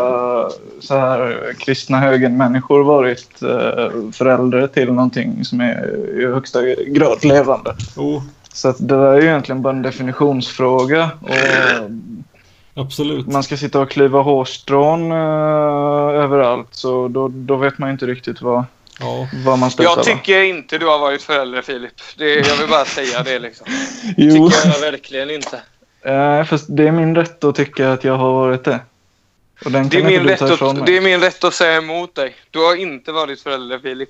Speaker 3: så här, kristna högenmänniskor varit eh, förälder till någonting som är i högsta grad levande.
Speaker 1: Jo,
Speaker 3: Så att det där är ju egentligen bara en definitionsfråga. Och
Speaker 1: absolut.
Speaker 3: man ska sitta och klyva hårstrån eh, överallt så då, då vet man inte riktigt vad,
Speaker 1: Ja.
Speaker 3: vad man stöttar.
Speaker 2: Jag
Speaker 3: va?
Speaker 2: tycker inte du har varit förälder Filip. Det, jag vill bara säga det liksom.
Speaker 3: Jo,
Speaker 2: tycker jag verkligen inte.
Speaker 3: eh, fast det är min rätt att tycka att jag har varit det. Och den
Speaker 2: Det är, min rätt att, det är min rätt att säga emot dig. Du har inte varit förälder Filip.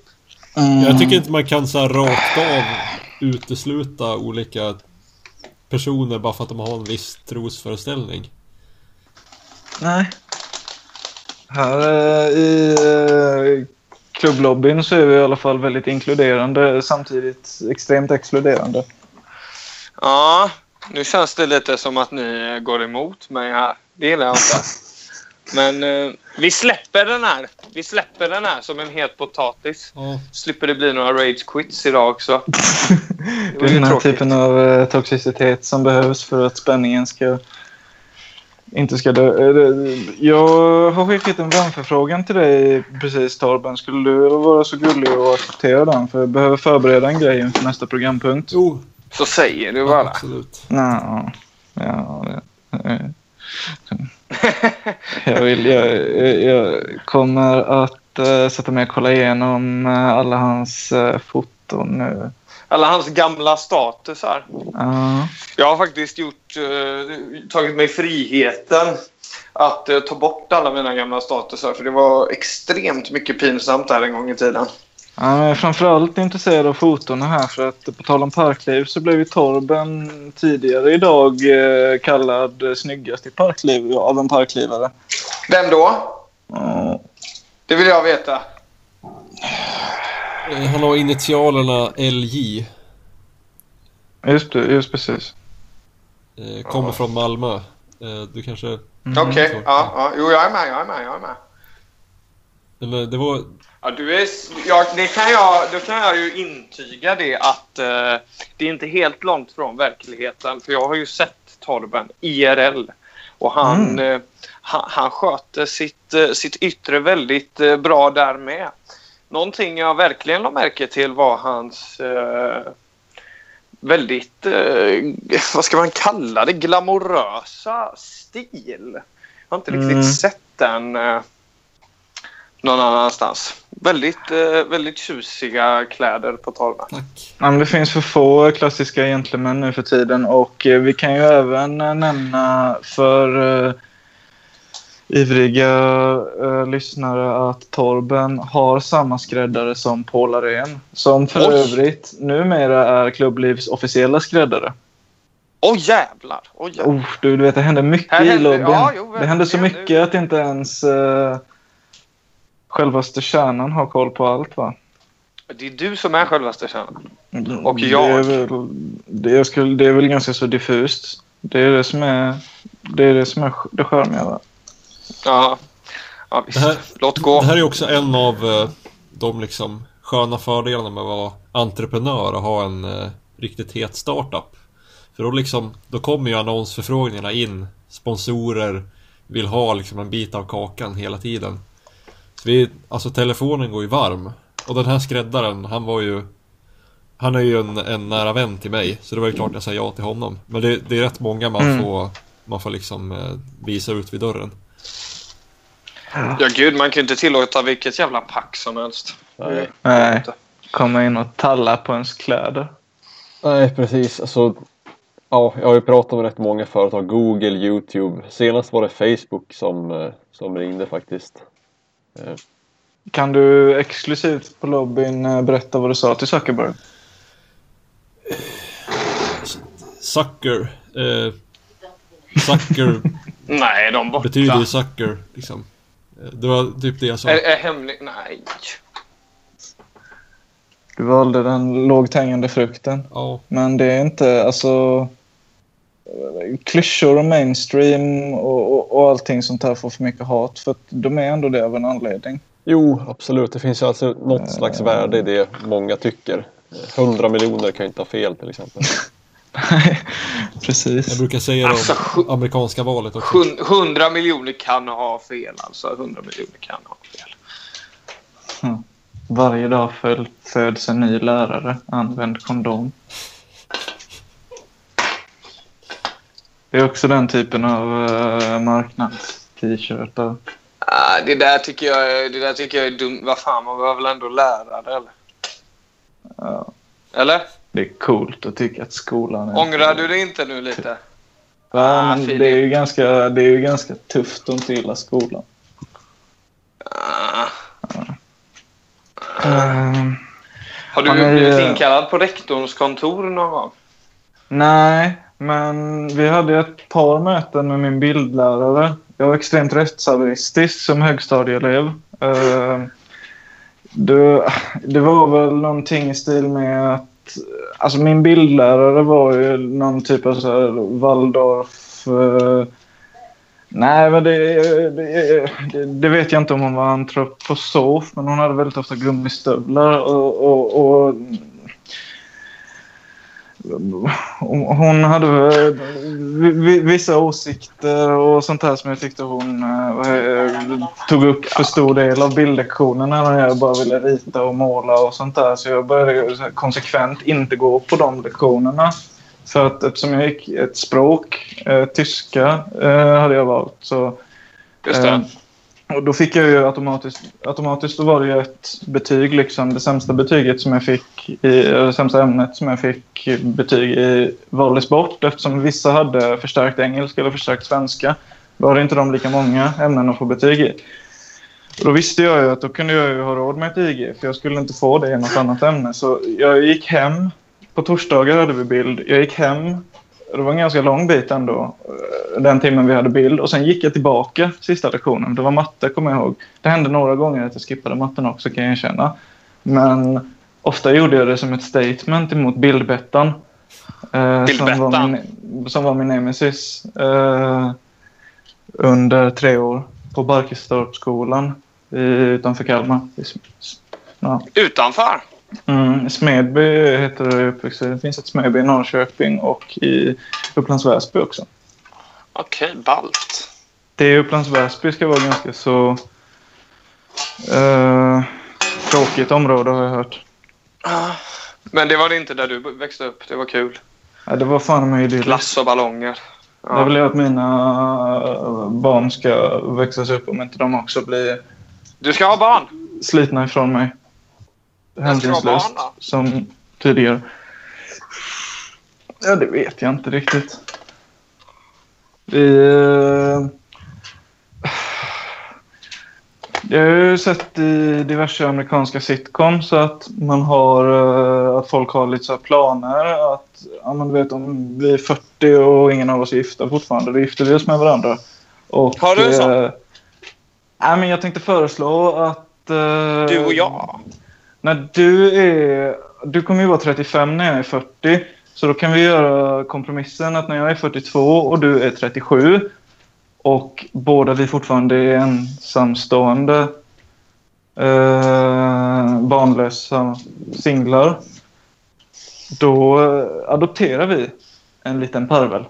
Speaker 3: Mm.
Speaker 1: Jag tycker inte man kan så här rakt av utesluta olika personer bara för att de har en viss trosföreställning.
Speaker 3: Nej. Här eh, i eh, klubblobbyn så är vi i alla fall väldigt inkluderande samtidigt extremt exkluderande.
Speaker 2: Ja, nu känns det lite som att ni går emot mig här. Det gillar jag inte. Men eh, vi släpper den här. Vi släpper den här som en het potatis.
Speaker 1: Ja.
Speaker 2: Slipper det bli några rage quits idag också.
Speaker 3: Det
Speaker 2: var
Speaker 3: är den här
Speaker 2: tråkigt.
Speaker 3: typen av eh, toxicitet som behövs för att spänningen ska inte ska dö. Eh, Jag har skickat en vänförfrågan till dig precis Torben. Skulle du vara så gullig och acceptera den? För jag behöver förbereda en grej inför nästa programpunkt.
Speaker 1: Jo,
Speaker 2: Så säger du
Speaker 1: ja,
Speaker 2: bara.
Speaker 1: absolut.
Speaker 3: Ja, ja, det- eh, jag, vill, jag, jag- kommer att eh, sätta mig och kolla igenom alla hans uh, foton nu.
Speaker 2: Alla hans gamla statusar.
Speaker 3: Ja.
Speaker 2: Jag har faktiskt gjort, eh, tagit mig friheten att eh, ta bort alla mina gamla statusar. För det var extremt mycket pinsamt där en gång i tiden.
Speaker 3: Ja, men jag är framförallt intresserad av fotona här för att på tal om parkliv så blev ju Torben tidigare idag eh, kallad snyggast i parkliv av en parklivare.
Speaker 2: Vem då?
Speaker 3: Ja.
Speaker 2: Det vill jag veta.
Speaker 1: Eh, Han har initialerna LJ.
Speaker 3: Just det, just precis.
Speaker 1: Eh, kommer från Malmö. Eh, du kanske...
Speaker 3: Mm.
Speaker 2: Okej,
Speaker 1: så.
Speaker 2: ja, ja. Jo, jag är med, jag är med, jag är med.
Speaker 1: Eller det var...
Speaker 2: Ja, du är, ja, det kan jag, då kan jag ju intyga det att eh, det är inte helt långt från verkligheten. För jag har ju sett Torben IRL. Och han, eh, han, han sköter sitt, eh, sitt yttre väldigt bra där med. Någonting jag verkligen la märke till var hans eh, väldigt, eh, vad ska man kalla det, glamorösa stil. Jag har inte riktigt
Speaker 3: Mm.
Speaker 2: sett den eh, någon annanstans. Väldigt, eh, väldigt tjusiga kläder på.
Speaker 1: Tack.
Speaker 3: Ja, det finns för få klassiska gentlemän nu för tiden och eh, vi kan ju även eh, nämna för eh, ivriga eh, lyssnare att Torben har samma skräddare som Paul Arén. Som för
Speaker 2: Oj.
Speaker 3: övrigt numera är Klubblivs officiella skräddare.
Speaker 2: Åh jävlar! Oj, jävlar.
Speaker 3: Oh, du, du vet, det händer mycket
Speaker 2: Här
Speaker 3: i lobbyn.
Speaker 2: ja, jo,
Speaker 3: det händer så mycket att inte ens eh, självaste kärnan har koll på allt va?
Speaker 2: Det är du som är självaste kärnan. Och
Speaker 3: Det
Speaker 2: jag.
Speaker 3: är väl, det, skulle, det är väl ganska så diffust. Det är det som är det, är det, som är det charmiga.
Speaker 2: Ja. ja visst.
Speaker 1: Det här,
Speaker 2: Låt gå.
Speaker 1: det här är också en av eh, de liksom sköna fördelarna med att vara entreprenör och ha en eh, riktigt het startup. För då liksom, då kommer ju annonsförfrågningarna in. Sponsorer vill ha liksom en bit av kakan hela tiden. Så vi, alltså telefonen går ju varm. Och den här skräddaren, han var ju Han är ju en, en nära vän till mig, så det var ju klart jag sa ja till honom. Men det, det är rätt många man
Speaker 3: Mm.
Speaker 1: får Man får liksom eh, visa ut vid dörren.
Speaker 2: Ja gud, man kan ju inte tillåta vilket jävla pack som helst.
Speaker 4: Nej.
Speaker 3: Nej. Komma in och talla på ens kläder.
Speaker 4: Nej, precis. Alltså, ja, jag har ju pratat med rätt många företag. Google, Youtube. Senast var det Facebook som, eh, som ringde faktiskt. Eh,
Speaker 3: Kan du exklusivt på lobbyn eh, berätta vad du sa till Zuckerberg?
Speaker 1: Sucker. Eh, sucker
Speaker 2: Nej, de borta.
Speaker 1: betyder ju sucker, liksom. Eh, Det var typ det jag sa.
Speaker 2: Är, är hemlig? Nej.
Speaker 3: Du valde den lågt hängande frukten.
Speaker 1: Ja,
Speaker 3: Men det är inte, alltså... eh, Klyschor och mainstream och, och, och allting sånt här får för mycket hat. För att de är ändå det av en anledning.
Speaker 4: Jo, absolut. Det finns ju alltså något slags värde i det många tycker. Eh, 100 miljoner kan ju inte ha fel till exempel.
Speaker 3: Precis.
Speaker 1: jag brukar säga det
Speaker 2: Alltså,
Speaker 1: om amerikanska valet också.
Speaker 2: Hun- 100 miljoner kan ha fel alltså. 100 miljoner kan ha fel.
Speaker 3: Varje dag föds en ny lärare. Använd kondom. Det är också den typen av uh, marknads-t-shirtar.
Speaker 2: Ah, det, där tycker jag, det där tycker jag är dumt. Vad fan, man behöver väl ändå lära det eller?
Speaker 3: Ja,
Speaker 2: Eller?
Speaker 3: Det är coolt att tycka att skolan är...
Speaker 2: Ångrar du det inte nu lite?
Speaker 3: Ja,
Speaker 2: Ah,
Speaker 3: men
Speaker 2: Filip.
Speaker 3: det är ju ganska, det är ju ganska tufft att inte gilla skolan.
Speaker 2: Ah.
Speaker 3: Ehm,
Speaker 2: Har du
Speaker 3: är-
Speaker 2: blivit inkallad på rektorns kontor någon gång?
Speaker 3: nej, men vi hade ett par möten med min bildlärare. Jag var extremt rättshaveristisk som högstadieelev. Ehm, det, det var väl någonting i stil med att Alltså min bildlärare var ju någon typ av så här Waldorf... eh, nej, men det, det, det, det vet jag inte om hon var antroposof, men hon hade väldigt ofta gummistövlar och, och, och hon hade vissa åsikter och sånt här som jag tyckte hon eh, tog upp för stor del av bildlektionerna när jag bara ville rita och måla och sånt där. Så jag började konsekvent inte gå på de lektionerna. För att eftersom jag gick ett språk, eh, tyska, eh, hade jag valt. Så,
Speaker 2: Just det
Speaker 3: och då fick jag ju automatiskt, automatiskt då var det ju ett betyg, liksom det sämsta betyget som jag fick, i, eller det sämsta ämnet som jag fick betyg i valdes bort eftersom vissa hade förstärkt engelska eller förstärkt svenska. Då hade inte de lika många ämnen att få betyg i. Och då visste jag ju att då kunde jag ju ha råd med ett IG för jag skulle inte få det i något annat ämne. Så jag gick hem. På torsdagar hade vi bild. Jag gick hem. Det var en ganska lång bit ändå. eh, Den timmen vi hade bild. Och sen gick jag tillbaka sista lektionen. Det var matte kommer jag ihåg. Det hände några gånger att jag skippade matten också kan jag erkänna. Men ofta gjorde jag det som ett statement emot bildbettan. Eh, som, var
Speaker 2: Bildbettan?
Speaker 3: min, som var min nemesis. Eh, under tre år på Barkestorpsskolan i- utanför Kalmar. Ja.
Speaker 2: Utanför?
Speaker 3: Mm, Smedby heter det. Det finns ett Smedby i Norrköping och i Upplands Väsby också.
Speaker 2: Okej, ballt.
Speaker 3: Det i Upplands Väsby ska vara ganska så eh, tråkigt område har jag hört.
Speaker 2: Ah. Men det var det inte där du växte upp. Det var kul.
Speaker 3: Ja, det var fan med idylliskt.
Speaker 2: Glass och ballonger.
Speaker 3: Jag vill ju att mina eh, barn ska växas upp om inte de också blir
Speaker 2: Du ska ha barn?
Speaker 3: slitna ifrån mig.
Speaker 2: Vem ska ha barn
Speaker 3: Hänsynslöst som tidigare. Ja, det vet jag inte riktigt. Vi... eh, Jag har ju sett i diverse amerikanska sitcoms att man har eh, att folk har lite så planer att ja, men du vet om vi är 40 och ingen av oss är gifta fortfarande, då gifter vi oss med varandra. Och,
Speaker 2: Har du en sån?
Speaker 3: eh, men jag tänkte föreslå att... eh,
Speaker 2: Du och jag?
Speaker 3: När du är... Du kommer ju vara 35 när jag är 40. Så då kan vi göra kompromissen att när jag är 42 och du är 37 och båda vi fortfarande är ensamstående eh, barnlösa singlar. Då adopterar vi en liten parvel.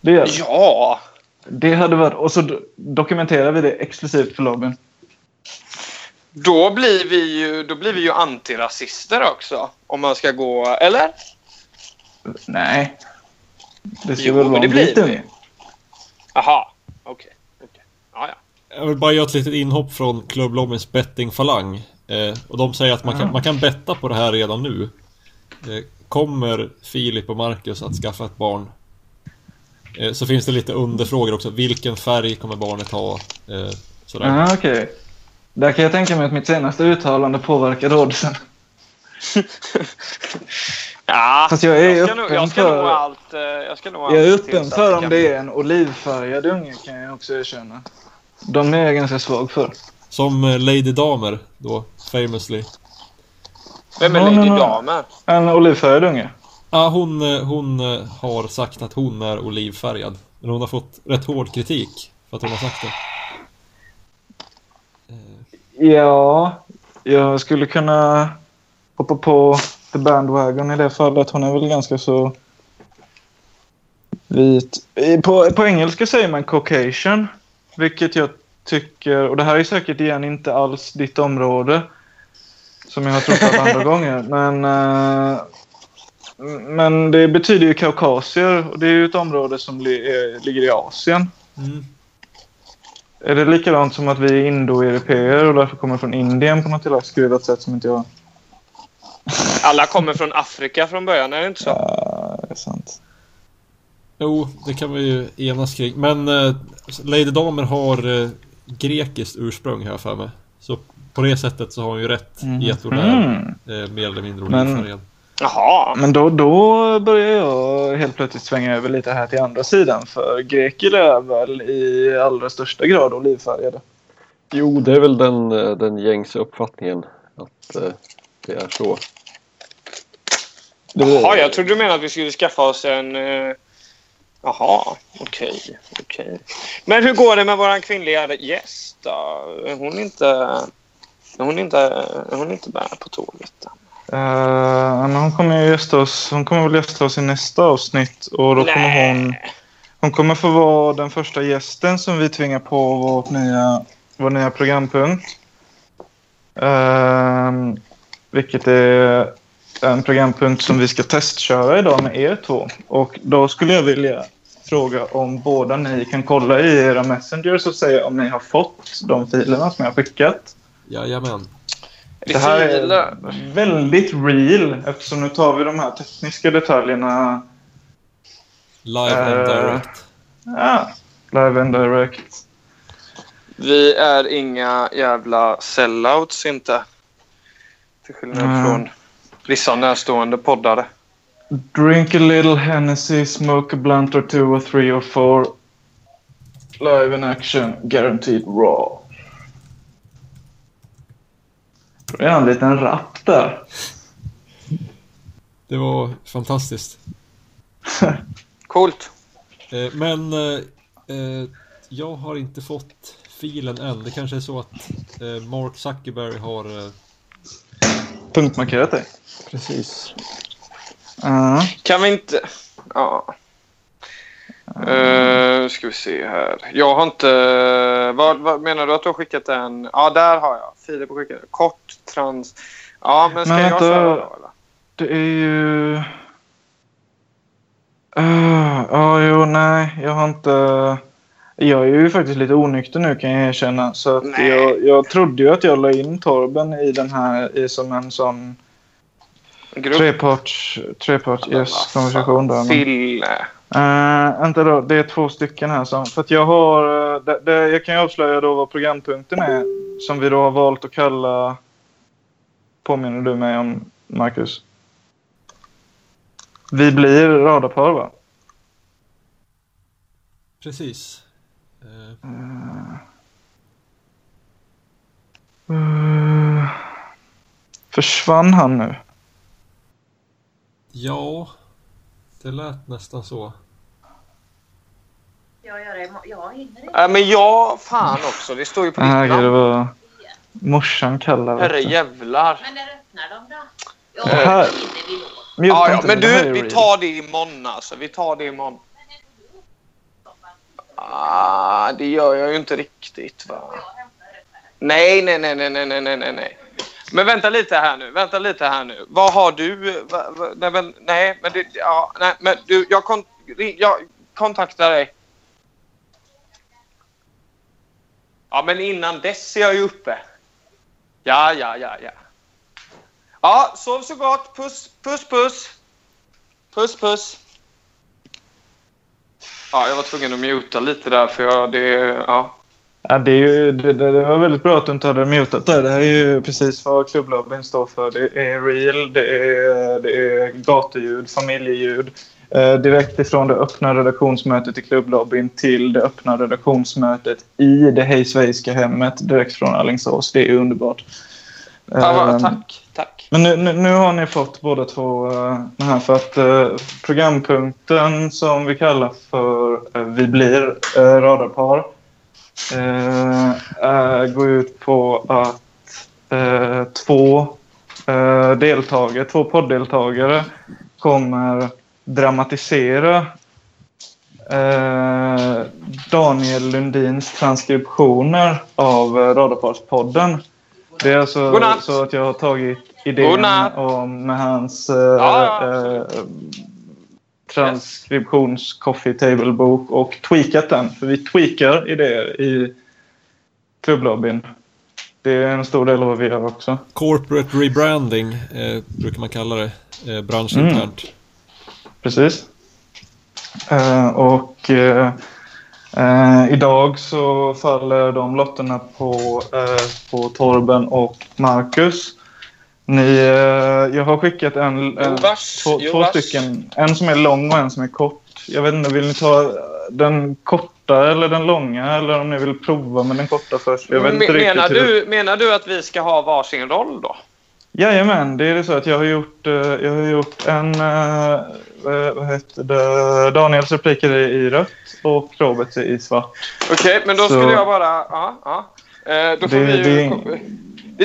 Speaker 3: Det gör vi.
Speaker 2: Ja!
Speaker 3: Det hade varit... Och så do- dokumenterar vi det exklusivt för lobbyn.
Speaker 2: Då blir vi ju, då blir vi ju antirasister också. Om man ska gå... Eller?
Speaker 3: Nej. Det ska
Speaker 2: Jo,
Speaker 3: väl vara
Speaker 2: det blir
Speaker 3: unge.
Speaker 2: Jaha. Okej. okej. Ja, ja.
Speaker 1: Jag vill bara göra ett litet inhopp från klubblobbyns bettingfalang. Eh, och de säger att man kan, man kan betta på det här redan nu. Eh, kommer Filip och Marcus att skaffa ett barn? Eh, så finns det lite underfrågor också. Vilken färg kommer barnet ha? Eh, sådär.
Speaker 3: Ja, okej. Där kan jag tänka mig att mitt senaste uttalande påverkar oddsen.
Speaker 2: Ja,
Speaker 3: Fast jag är öppen
Speaker 2: jag ska
Speaker 3: för-
Speaker 2: nog allt. eh, Jag, ska nog
Speaker 3: Jag är öppen för
Speaker 2: att
Speaker 3: om det är en olivfärgad unge kan jag också erkänna. De är jag ganska svag för.
Speaker 1: Som eh, Lady Damer då, famously.
Speaker 2: Vem är
Speaker 3: No, no,
Speaker 2: Lady
Speaker 3: no.
Speaker 2: Damer?
Speaker 3: En olivfärgad unge.
Speaker 1: Ja, hon, eh, hon eh, har sagt att hon är olivfärgad. Men hon har fått rätt hård kritik för att hon har sagt det.
Speaker 3: Ja, jag skulle kunna hoppa på the bandwagon i det fallet. Hon är väl ganska så vit. På, på engelska säger man caucasian. Vilket jag tycker, och det här är säkert igen inte alls ditt område. Som jag har trott andra gånger. Men, eh, men det betyder ju kaukasier och det är ju ett område som li, är, ligger i Asien.
Speaker 1: Mm.
Speaker 3: Är det likadant som att vi är indoeuropeer och därför kommer från Indien på något jävla skruvat sätt som inte jag...
Speaker 2: Alla kommer från Afrika från början, är det inte så?
Speaker 3: Ja, det är sant.
Speaker 1: Jo, det kan vi ju enas kring. Men eh, Lady Damer har eh, grekiskt ursprung här för mig. Så på det sättet så har hon ju rätt i att hon är
Speaker 3: Mm.
Speaker 1: eh, mer eller mindre
Speaker 3: Men-
Speaker 1: olivfärgad.
Speaker 2: Jaha.
Speaker 3: Men då, då börjar jag helt plötsligt svänga över lite här till andra sidan. För greker är väl i allra största grad olivfärgade.
Speaker 4: Jo, det är väl den, eh, den gängse uppfattningen att eh, det är så.
Speaker 3: Det,
Speaker 2: Jaha, jag trodde du menade att vi skulle skaffa oss en... eh, Jaha, okej. okej. Men hur går det med vår kvinnliga gäst då? Är hon inte... Är hon inte, är hon inte med på tåget? än?
Speaker 3: Men hon kommer ju gästa oss. Hon kommer väl gästa oss i nästa avsnitt. Och då kommer hon... Hon kommer få vara den första gästen som vi tvingar på vårt nya, vår nya programpunkt. Ehm, vilket är en programpunkt som vi ska testköra idag med er två. Och då skulle jag vilja fråga om båda ni kan kolla i era messengers och säga om ni har fått de filerna som jag har skickat.
Speaker 1: Jajamän.
Speaker 2: Det
Speaker 3: här är väldigt real eftersom nu tar vi de här tekniska detaljerna
Speaker 1: Live and
Speaker 3: Eh.
Speaker 1: direct.
Speaker 3: ja, live and direct.
Speaker 2: Vi är inga jävla sellouts inte. Till skillnad
Speaker 3: Mm.
Speaker 2: från vissa närstående poddare.
Speaker 3: Drink a little Hennessy, smoke a blunt or two or three or four. Live in action, guaranteed raw. Det är en liten rap där.
Speaker 1: Det var fantastiskt.
Speaker 2: Coolt.
Speaker 1: Eh, Men eh, eh, jag har inte fått filen än. Det kanske är så att eh, Mark Zuckerberg har... Eh,
Speaker 3: Punktmarkerat dig.
Speaker 4: Precis.
Speaker 3: Ja.
Speaker 2: Kan vi inte... Ja. Uh, ska vi se här. Jag har inte... Vad, vad menar du att du har skickat en? Ja, där har jag. Filip har skickat. Kort trans... Ja, men ska
Speaker 3: Men
Speaker 2: jag
Speaker 3: vänta.
Speaker 2: köra då eller?
Speaker 3: Det är ju... Uh, Ja, jo, nej. Jag har inte... Jag är ju faktiskt lite onykter nu kan jag erkänna. Så att
Speaker 2: Nej.
Speaker 3: jag, jag trodde ju att jag la in Torben i den här i som en sån
Speaker 2: Grupp?
Speaker 3: treparts, treparts yes, konversation där. Men,
Speaker 2: Fille.
Speaker 3: Uh, vänta då, det är två stycken här. Som, för jag har... eh, Det, det, jag kan avslöja då vad programpunkten är. Som vi då har valt att kalla... Påminner du mig om, Marcus? Vi blir radarpar, va?
Speaker 1: precis. Eh,
Speaker 3: Uh, försvann han nu?
Speaker 1: ja, det lät nästan så.
Speaker 5: Jag gör det. Jag hinner inte.
Speaker 2: Äh, men jag, fan också. Det står ju på ditt namn.
Speaker 3: var... Morsan kallar.
Speaker 2: Herrejävlar.
Speaker 5: Men när öppnar de då? Ja,
Speaker 3: det
Speaker 5: hinner vi
Speaker 3: nog.
Speaker 2: Ja, ja, men du, vi tar det imorgon alltså. Vi tar det imorgon. Ah, det gör jag ju inte riktigt va. Nej, nej, nej, nej, nej, nej, nej. Men vänta lite här nu. Vänta lite här nu. Vad har du? Va, va, nej, men, nej, men det, ja, nej, men du, jag, kon, jag kontaktar dig. Ja, men innan dess är jag ju uppe. Ja, ja, ja, ja. Ja, sov så gott. Puss, puss, puss. Puss, puss. Ja, jag var tvungen att mjuta lite där för jag, det, ja.
Speaker 3: Ja, det, är ju, det, det var väldigt bra att du inte hade mutat det. Det här är ju precis vad klubblobbyn står för. Det är real, det är, det är gatuljud, familjeljud. Eh, direkt ifrån det öppna redaktionsmötet i klubblobbyn till det öppna redaktionsmötet i det hejsvejska hemmet direkt från Alingsås. Det är underbart.
Speaker 2: Ja,
Speaker 3: Eh,
Speaker 2: tack, tack.
Speaker 3: Men nu, nu, nu har ni fått båda två uh, den här för att eh, programpunkten som vi kallar för eh, Vi blir uh, radarpar eh, eh, går ut på att eh, två uh, deltagare, två podddeltagare kommer dramatisera eh, Daniel Lundins transkriptioner av uh, Radarparspodden. Det är alltså så att jag har tagit idén om med hans eh,
Speaker 2: Ja, ja,
Speaker 3: eh, transkriptions coffee table bok och tweakat den. För vi tweakar idéer i klubblobbyn. Det är en stor del av vad vi gör också.
Speaker 1: Corporate rebranding eh, brukar man kalla det. Eh, branschinternt.
Speaker 3: Precis. Eh, och eh, eh, idag så faller de lotterna på, eh, på Torben och Marcus. Ni, eh, jag har skickat en, en,
Speaker 2: Jovars,
Speaker 3: två, två stycken. En som är lång och en som är kort. Jag vet inte, vill ni ta den korta eller den långa? Eller om ni vill prova med den korta först? Jag vet inte riktigt
Speaker 2: menar, du, menar du att vi ska ha varsin roll då?
Speaker 3: Jajamän, det är det så att jag har gjort, eh, jag har gjort en... eh, eh, vad heter det? Daniels repliker i rött och Roberts i svart.
Speaker 2: Okej, men då
Speaker 3: Så-
Speaker 2: skulle jag bara... Ja, ja. Eh, då får
Speaker 3: Det-
Speaker 2: vi ju...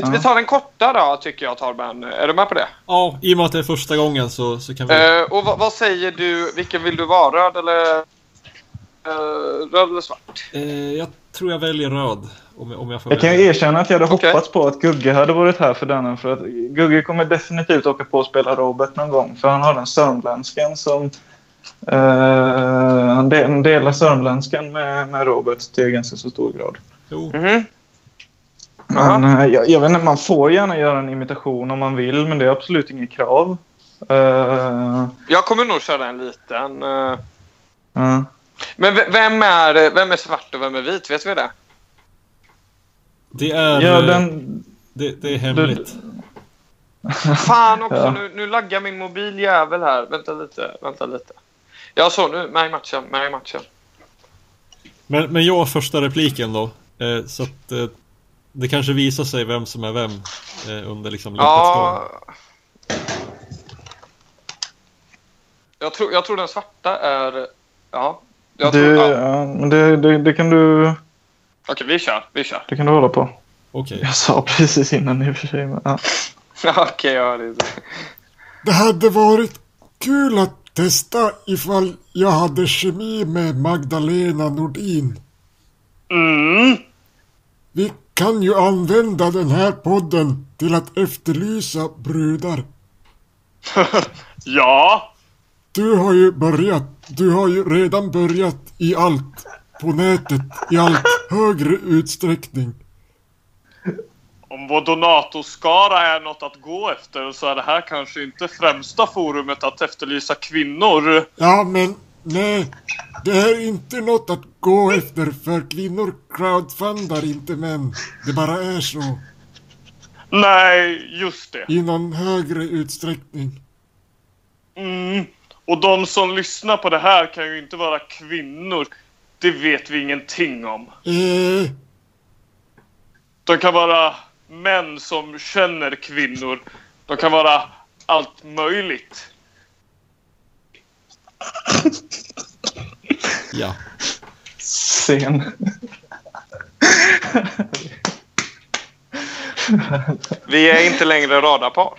Speaker 2: vi,
Speaker 3: ja.
Speaker 2: vi tar den korta då, tycker jag, Torben. Är du med på det?
Speaker 1: Ja, i och med att det är första gången så, så kan vi...
Speaker 2: Eh, och vad, vad säger du? Vilken vill du vara? Röd eller... eh, röd eller svart?
Speaker 1: Eh, jag tror jag väljer röd. Om jag, om jag får
Speaker 3: Jag kan ju erkänna att jag hade
Speaker 2: Okej.
Speaker 3: hoppats på att Gugge hade varit här för denna. För att Gugge kommer definitivt åka på att spela Robert någon gång. För han har den sörmländskan som... eh, han de- han delar sörmländskan med, med Robert till ganska så stor grad.
Speaker 1: Jo,
Speaker 2: Mhm.
Speaker 3: Men, eh, jag, jag vet inte, man får gärna göra en imitation om man vill, men det är absolut inget krav. Eh,
Speaker 2: Jag kommer nog köra en liten. eh.
Speaker 3: ja.
Speaker 2: Men vem är, vem är svart och vem är vit? Vet vi det?
Speaker 1: det är...
Speaker 3: ja, den...
Speaker 1: det, det är hemligt.
Speaker 2: Fan också,
Speaker 3: Ja.
Speaker 2: nu, nu laggar min mobiljävel här. Vänta lite, vänta lite. Jag så nu, med i matchen, med i matchen.
Speaker 1: Men, men jag har första repliken då. Eh, så att eh, det kanske visar sig vem som är vem eh, under liksom loppets
Speaker 2: Ja. Jag tror, jag tror den svarta är... Ja. Jag
Speaker 3: Det,
Speaker 2: tror, ja.
Speaker 3: men det, det, det, kan du,
Speaker 2: Okej, vi kör. Vi kör.
Speaker 3: det kan du hålla på.
Speaker 1: Okej.
Speaker 3: Jag sa precis innan i och för sig. Men, ja.
Speaker 2: Okej, ja, det är det.
Speaker 6: Det hade varit kul att testa ifall jag hade kemi med Magdalena Nordin.
Speaker 2: Mm.
Speaker 6: Vi kan ju använda den här podden till att efterlysa brudar.
Speaker 2: Ja.
Speaker 6: Du har ju börjat. Du har ju redan börjat i allt på nätet i allt högre utsträckning.
Speaker 7: Om vår donatorskara är något att gå efter så är det här kanske inte främsta forumet att efterlysa kvinnor.
Speaker 6: Ja, men nej. Det är inte något att gå efter för kvinnor crowdfundar inte män. Det bara är så.
Speaker 7: Nej, just det.
Speaker 6: I någon högre utsträckning.
Speaker 7: Mm. Och de som lyssnar på det här kan ju inte vara kvinnor. Det vet vi ingenting om.
Speaker 6: Eh,
Speaker 7: De kan vara män som känner kvinnor. De kan vara allt möjligt.
Speaker 1: Ja.
Speaker 3: Scen.
Speaker 2: Vi är inte längre radarpar.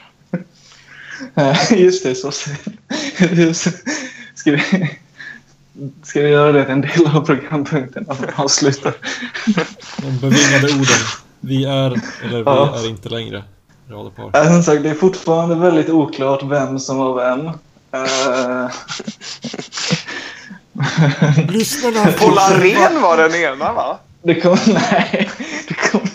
Speaker 3: Just det, så Ska vi, ska vi göra det till en del av programpunkten när vi avslutar?
Speaker 1: De bevingade orden. Vi är, eller vi
Speaker 3: Ja.
Speaker 1: är inte längre radarpar.
Speaker 3: Som sagt, det är fortfarande väldigt oklart vem som var vem. Eh,
Speaker 6: lyssnarna får
Speaker 2: Polarén var den ena, va?
Speaker 3: det kommer... Nej. Det kommer,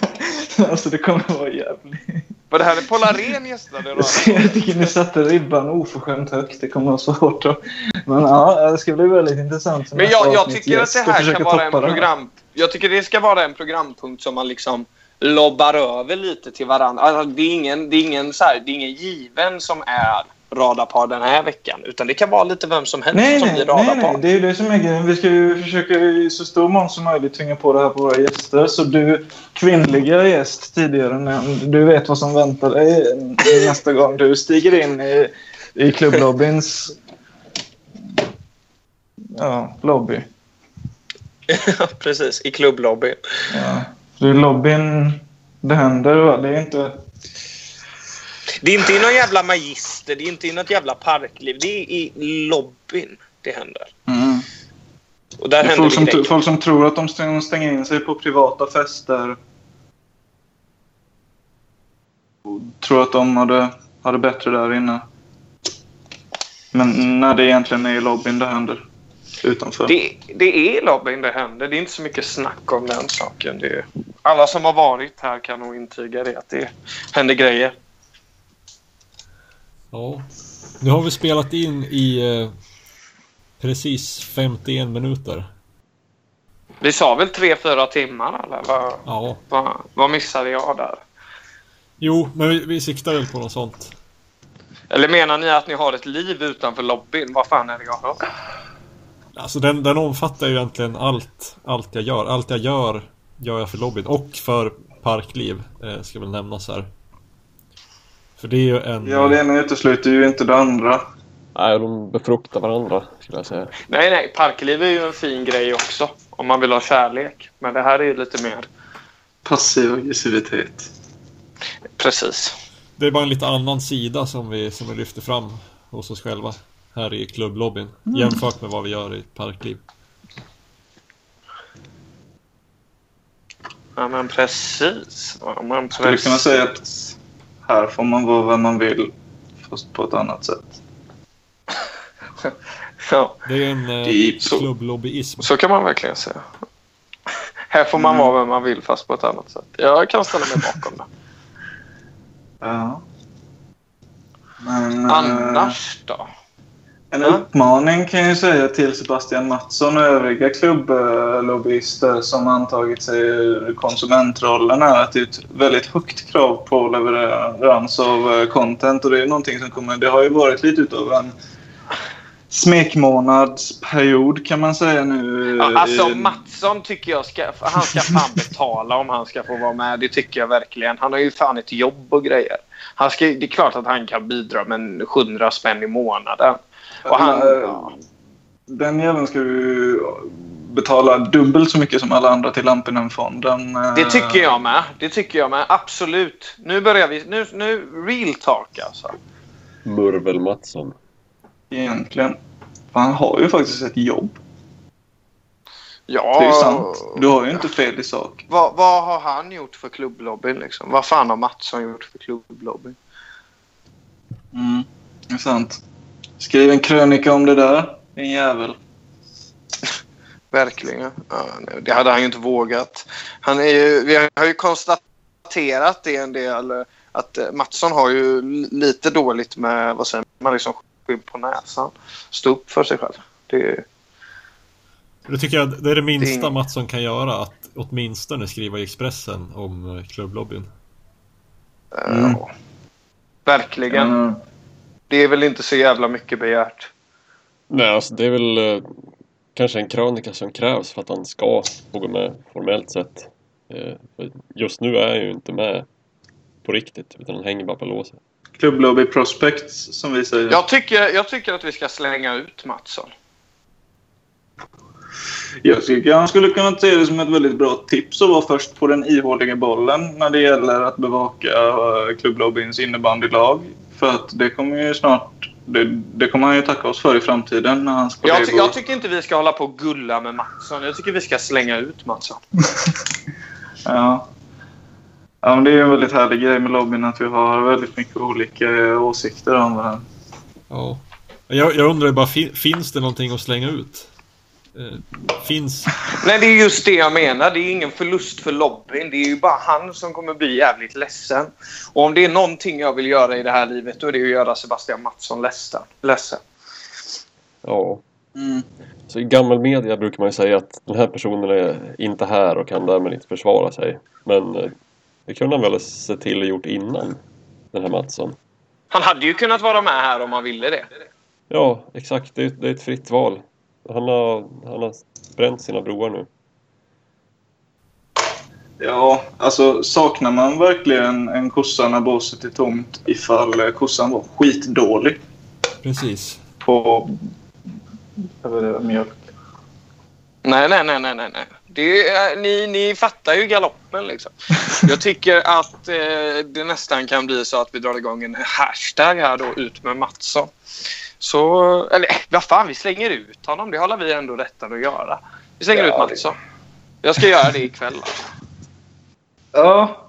Speaker 3: alltså det kommer vara jävligt...
Speaker 2: Var det här en Polarén gästade?
Speaker 3: Jag tycker ni satte ribban oförskämt högt. Det kommer att vara svårt att... Men ja, det ska bli väldigt intressant.
Speaker 2: Men jag, jag tycker att det här kan vara en program... Jag tycker det ska vara en programpunkt som man liksom lobbar över lite till varandra. Alltså, det är ingen, det är ingen, så här, det är ingen given som är radarpar den här veckan. Utan det kan vara lite vem som helst
Speaker 3: Nej,
Speaker 2: som
Speaker 3: nej,
Speaker 2: blir
Speaker 3: nej,
Speaker 2: radarpar.
Speaker 3: nej, det är ju det som är grejen. Vi ska ju försöka i så stor mån som möjligt tvinga på det här på våra gäster. Så du, kvinnliga gäst tidigare nämnd, du vet vad som väntar dig nästa gång du stiger in i, i klubblobbyns ja, lobby.
Speaker 2: Precis, i klubblobbyn.
Speaker 3: Ja. Det är lobbyn det händer, va? Det är inte...
Speaker 2: Det är inte i någon jävla magister, det är inte i något jävla parkliv. Det är i lobbyn det händer.
Speaker 3: Mm.
Speaker 2: Och där händer
Speaker 3: folk, som, folk som tror att de stänger in sig på privata fester. Tror att de hade, hade bättre där inne. Men när det egentligen är i lobbyn det händer. Utanför.
Speaker 2: Det, det är lobbyn det händer. Det är inte så mycket snack om den saken. Det är, alla som har varit här kan nog intyga det, att det händer grejer.
Speaker 1: Ja. Nu har vi spelat in i eh, precis 51 minuter.
Speaker 2: Vi sa väl tre fyra timmar eller? Vad,
Speaker 1: Ja.
Speaker 2: vad, vad missade jag där?
Speaker 1: Jo, men vi, vi siktar väl på något sånt.
Speaker 2: Eller menar ni att ni har ett liv utanför lobbyn? Vad fan är det jag hör?
Speaker 1: Alltså den, den omfattar ju egentligen allt, allt jag gör. Allt jag gör, gör jag för lobbyn. Och för Parkliv, eh, ska väl nämnas här. För det är ju en...
Speaker 3: Ja, det ena utesluter ju inte det andra.
Speaker 4: Nej, de befruktar varandra skulle jag säga.
Speaker 2: Nej, nej. Parkliv är ju en fin grej också. Om man vill ha kärlek. Men det här är ju lite mer...
Speaker 3: Passiv aggressivitet.
Speaker 2: Precis.
Speaker 1: Det är bara en lite annan sida som vi, som vi lyfter fram hos oss själva. Här i klubblobbyn. Jämfört med vad vi gör i Parkliv.
Speaker 2: Ja, men precis. Ja, men precis.
Speaker 3: Skulle kunna säga att här får man vara vem man vill. Fast på ett annat sätt.
Speaker 2: Ja,
Speaker 1: Det är en eh, klubblobbyism.
Speaker 2: så kan man verkligen säga. Här får man vara vem man vill fast på ett annat sätt. Jag kan ställa mig bakom det.
Speaker 3: Ja. Men, eh,
Speaker 2: Annars då?
Speaker 3: En uppmaning kan jag säga till Sebastian Mattsson och övriga klubblobbyister som antagit sig konsumentrollen är att det är ett väldigt högt krav på leverans av eh, content och det är någonting som kommer... Det har ju varit lite utav en smekmånadsperiod kan man säga nu.
Speaker 2: Ja, alltså
Speaker 3: i-
Speaker 2: Mattsson tycker jag ska... Han ska fan betala om han ska få vara med. Det tycker jag verkligen. Han har ju fan ett jobb och grejer. Han ska, det är klart att han kan bidra med en 700 spänn i månaden. Och han,
Speaker 3: Eh,
Speaker 2: ja.
Speaker 3: Den jäveln ska ju betala dubbelt så mycket som alla andra till Lampinen-fonden. eh,
Speaker 2: Det tycker jag med. Det tycker jag med. Absolut. Nu börjar vi. Nu, nu real talk alltså.
Speaker 4: Murvel Mattsson.
Speaker 3: Egentligen. Han har ju faktiskt ett jobb.
Speaker 2: Ja.
Speaker 3: Det är ju sant. Du har ju inte fel i sak.
Speaker 2: Vad, vad har han gjort för klubblobbyn liksom? Vad fan har Mattsson gjort för klubblobbyn?
Speaker 3: Mm, det är sant. Skriv en krönika om det där, din jävel.
Speaker 2: Verkligen. Ja, det hade han ju inte vågat. Han är ju, vi har ju konstaterat det en del att eh, Mattsson har ju lite dåligt med vad säger man, liksom skydd på näsan. Stå upp för sig själv. Det,
Speaker 1: Det tycker jag det är det minsta
Speaker 2: Det-
Speaker 1: Mattsson kan göra. Att åtminstone skriva i Expressen om eh, klubblobbyn.
Speaker 3: Mm.
Speaker 2: ja. Verkligen.
Speaker 3: Mm.
Speaker 2: Det är väl inte så jävla mycket begärt.
Speaker 4: Nej, alltså det är väl eh, kanske en krönika som krävs för att han ska få gå med formellt sett. Eh, just nu är han ju inte med på riktigt utan han hänger bara på låset.
Speaker 3: Klubblobby Prospects, som vi säger.
Speaker 2: Jag tycker, jag tycker att vi ska slänga ut Mattsson.
Speaker 3: Jag tycker han skulle kunna se det som ett väldigt bra tips att vara först på den ihåliga bollen när det gäller att bevaka uh, klubblobbyns innebandylag. För att det kommer ju snart... Det, det kommer han ju tacka oss för i framtiden när hans
Speaker 2: Jag,
Speaker 3: kollegor...
Speaker 2: ty- jag tycker inte vi ska hålla på och gulla med Mattsson. Jag tycker vi ska slänga ut Mattsson.
Speaker 3: Ja. ja, men det är ju en väldigt härlig grej med lobbyn att vi har väldigt mycket olika eh, åsikter om det här.
Speaker 1: Ja. Jag, jag undrar bara, fin, finns det någonting att slänga ut? Eh, finns...
Speaker 2: Nej, det är just det jag menar. Det är ingen förlust för lobbyn. Det är ju bara han som kommer bli jävligt ledsen. Och om det är någonting jag vill göra i det här livet då är det att göra Sebastian Mattsson ledsen. ledsen.
Speaker 4: Ja. Så i gammal media brukar man ju säga att den här personen är inte här och kan därmed inte försvara sig. Men eh, det kunde han väl se till och gjort innan, den här Mattsson.
Speaker 2: Han hade ju kunnat vara med här om han ville det.
Speaker 4: Ja, exakt. Det är, det är ett fritt val. Han har, han har bränt sina broar nu.
Speaker 3: Ja, alltså saknar man verkligen en kossa när båset är tomt ifall eh, kossan var skitdålig
Speaker 1: Precis.
Speaker 3: på mjölk?
Speaker 2: Nej, nej, nej, nej, nej. Det är, ni, ni fattar ju galoppen liksom. Jag tycker att eh, det nästan kan bli så att vi drar igång en hashtag här då, ut med Mattsson. Så, eller vad fan, vi slänger ut honom. Det håller vi ändå rätten att göra. Vi slänger
Speaker 3: Ja,
Speaker 2: ut Mattsson. Jag ska göra det ikväll. Alltså.
Speaker 3: Ja,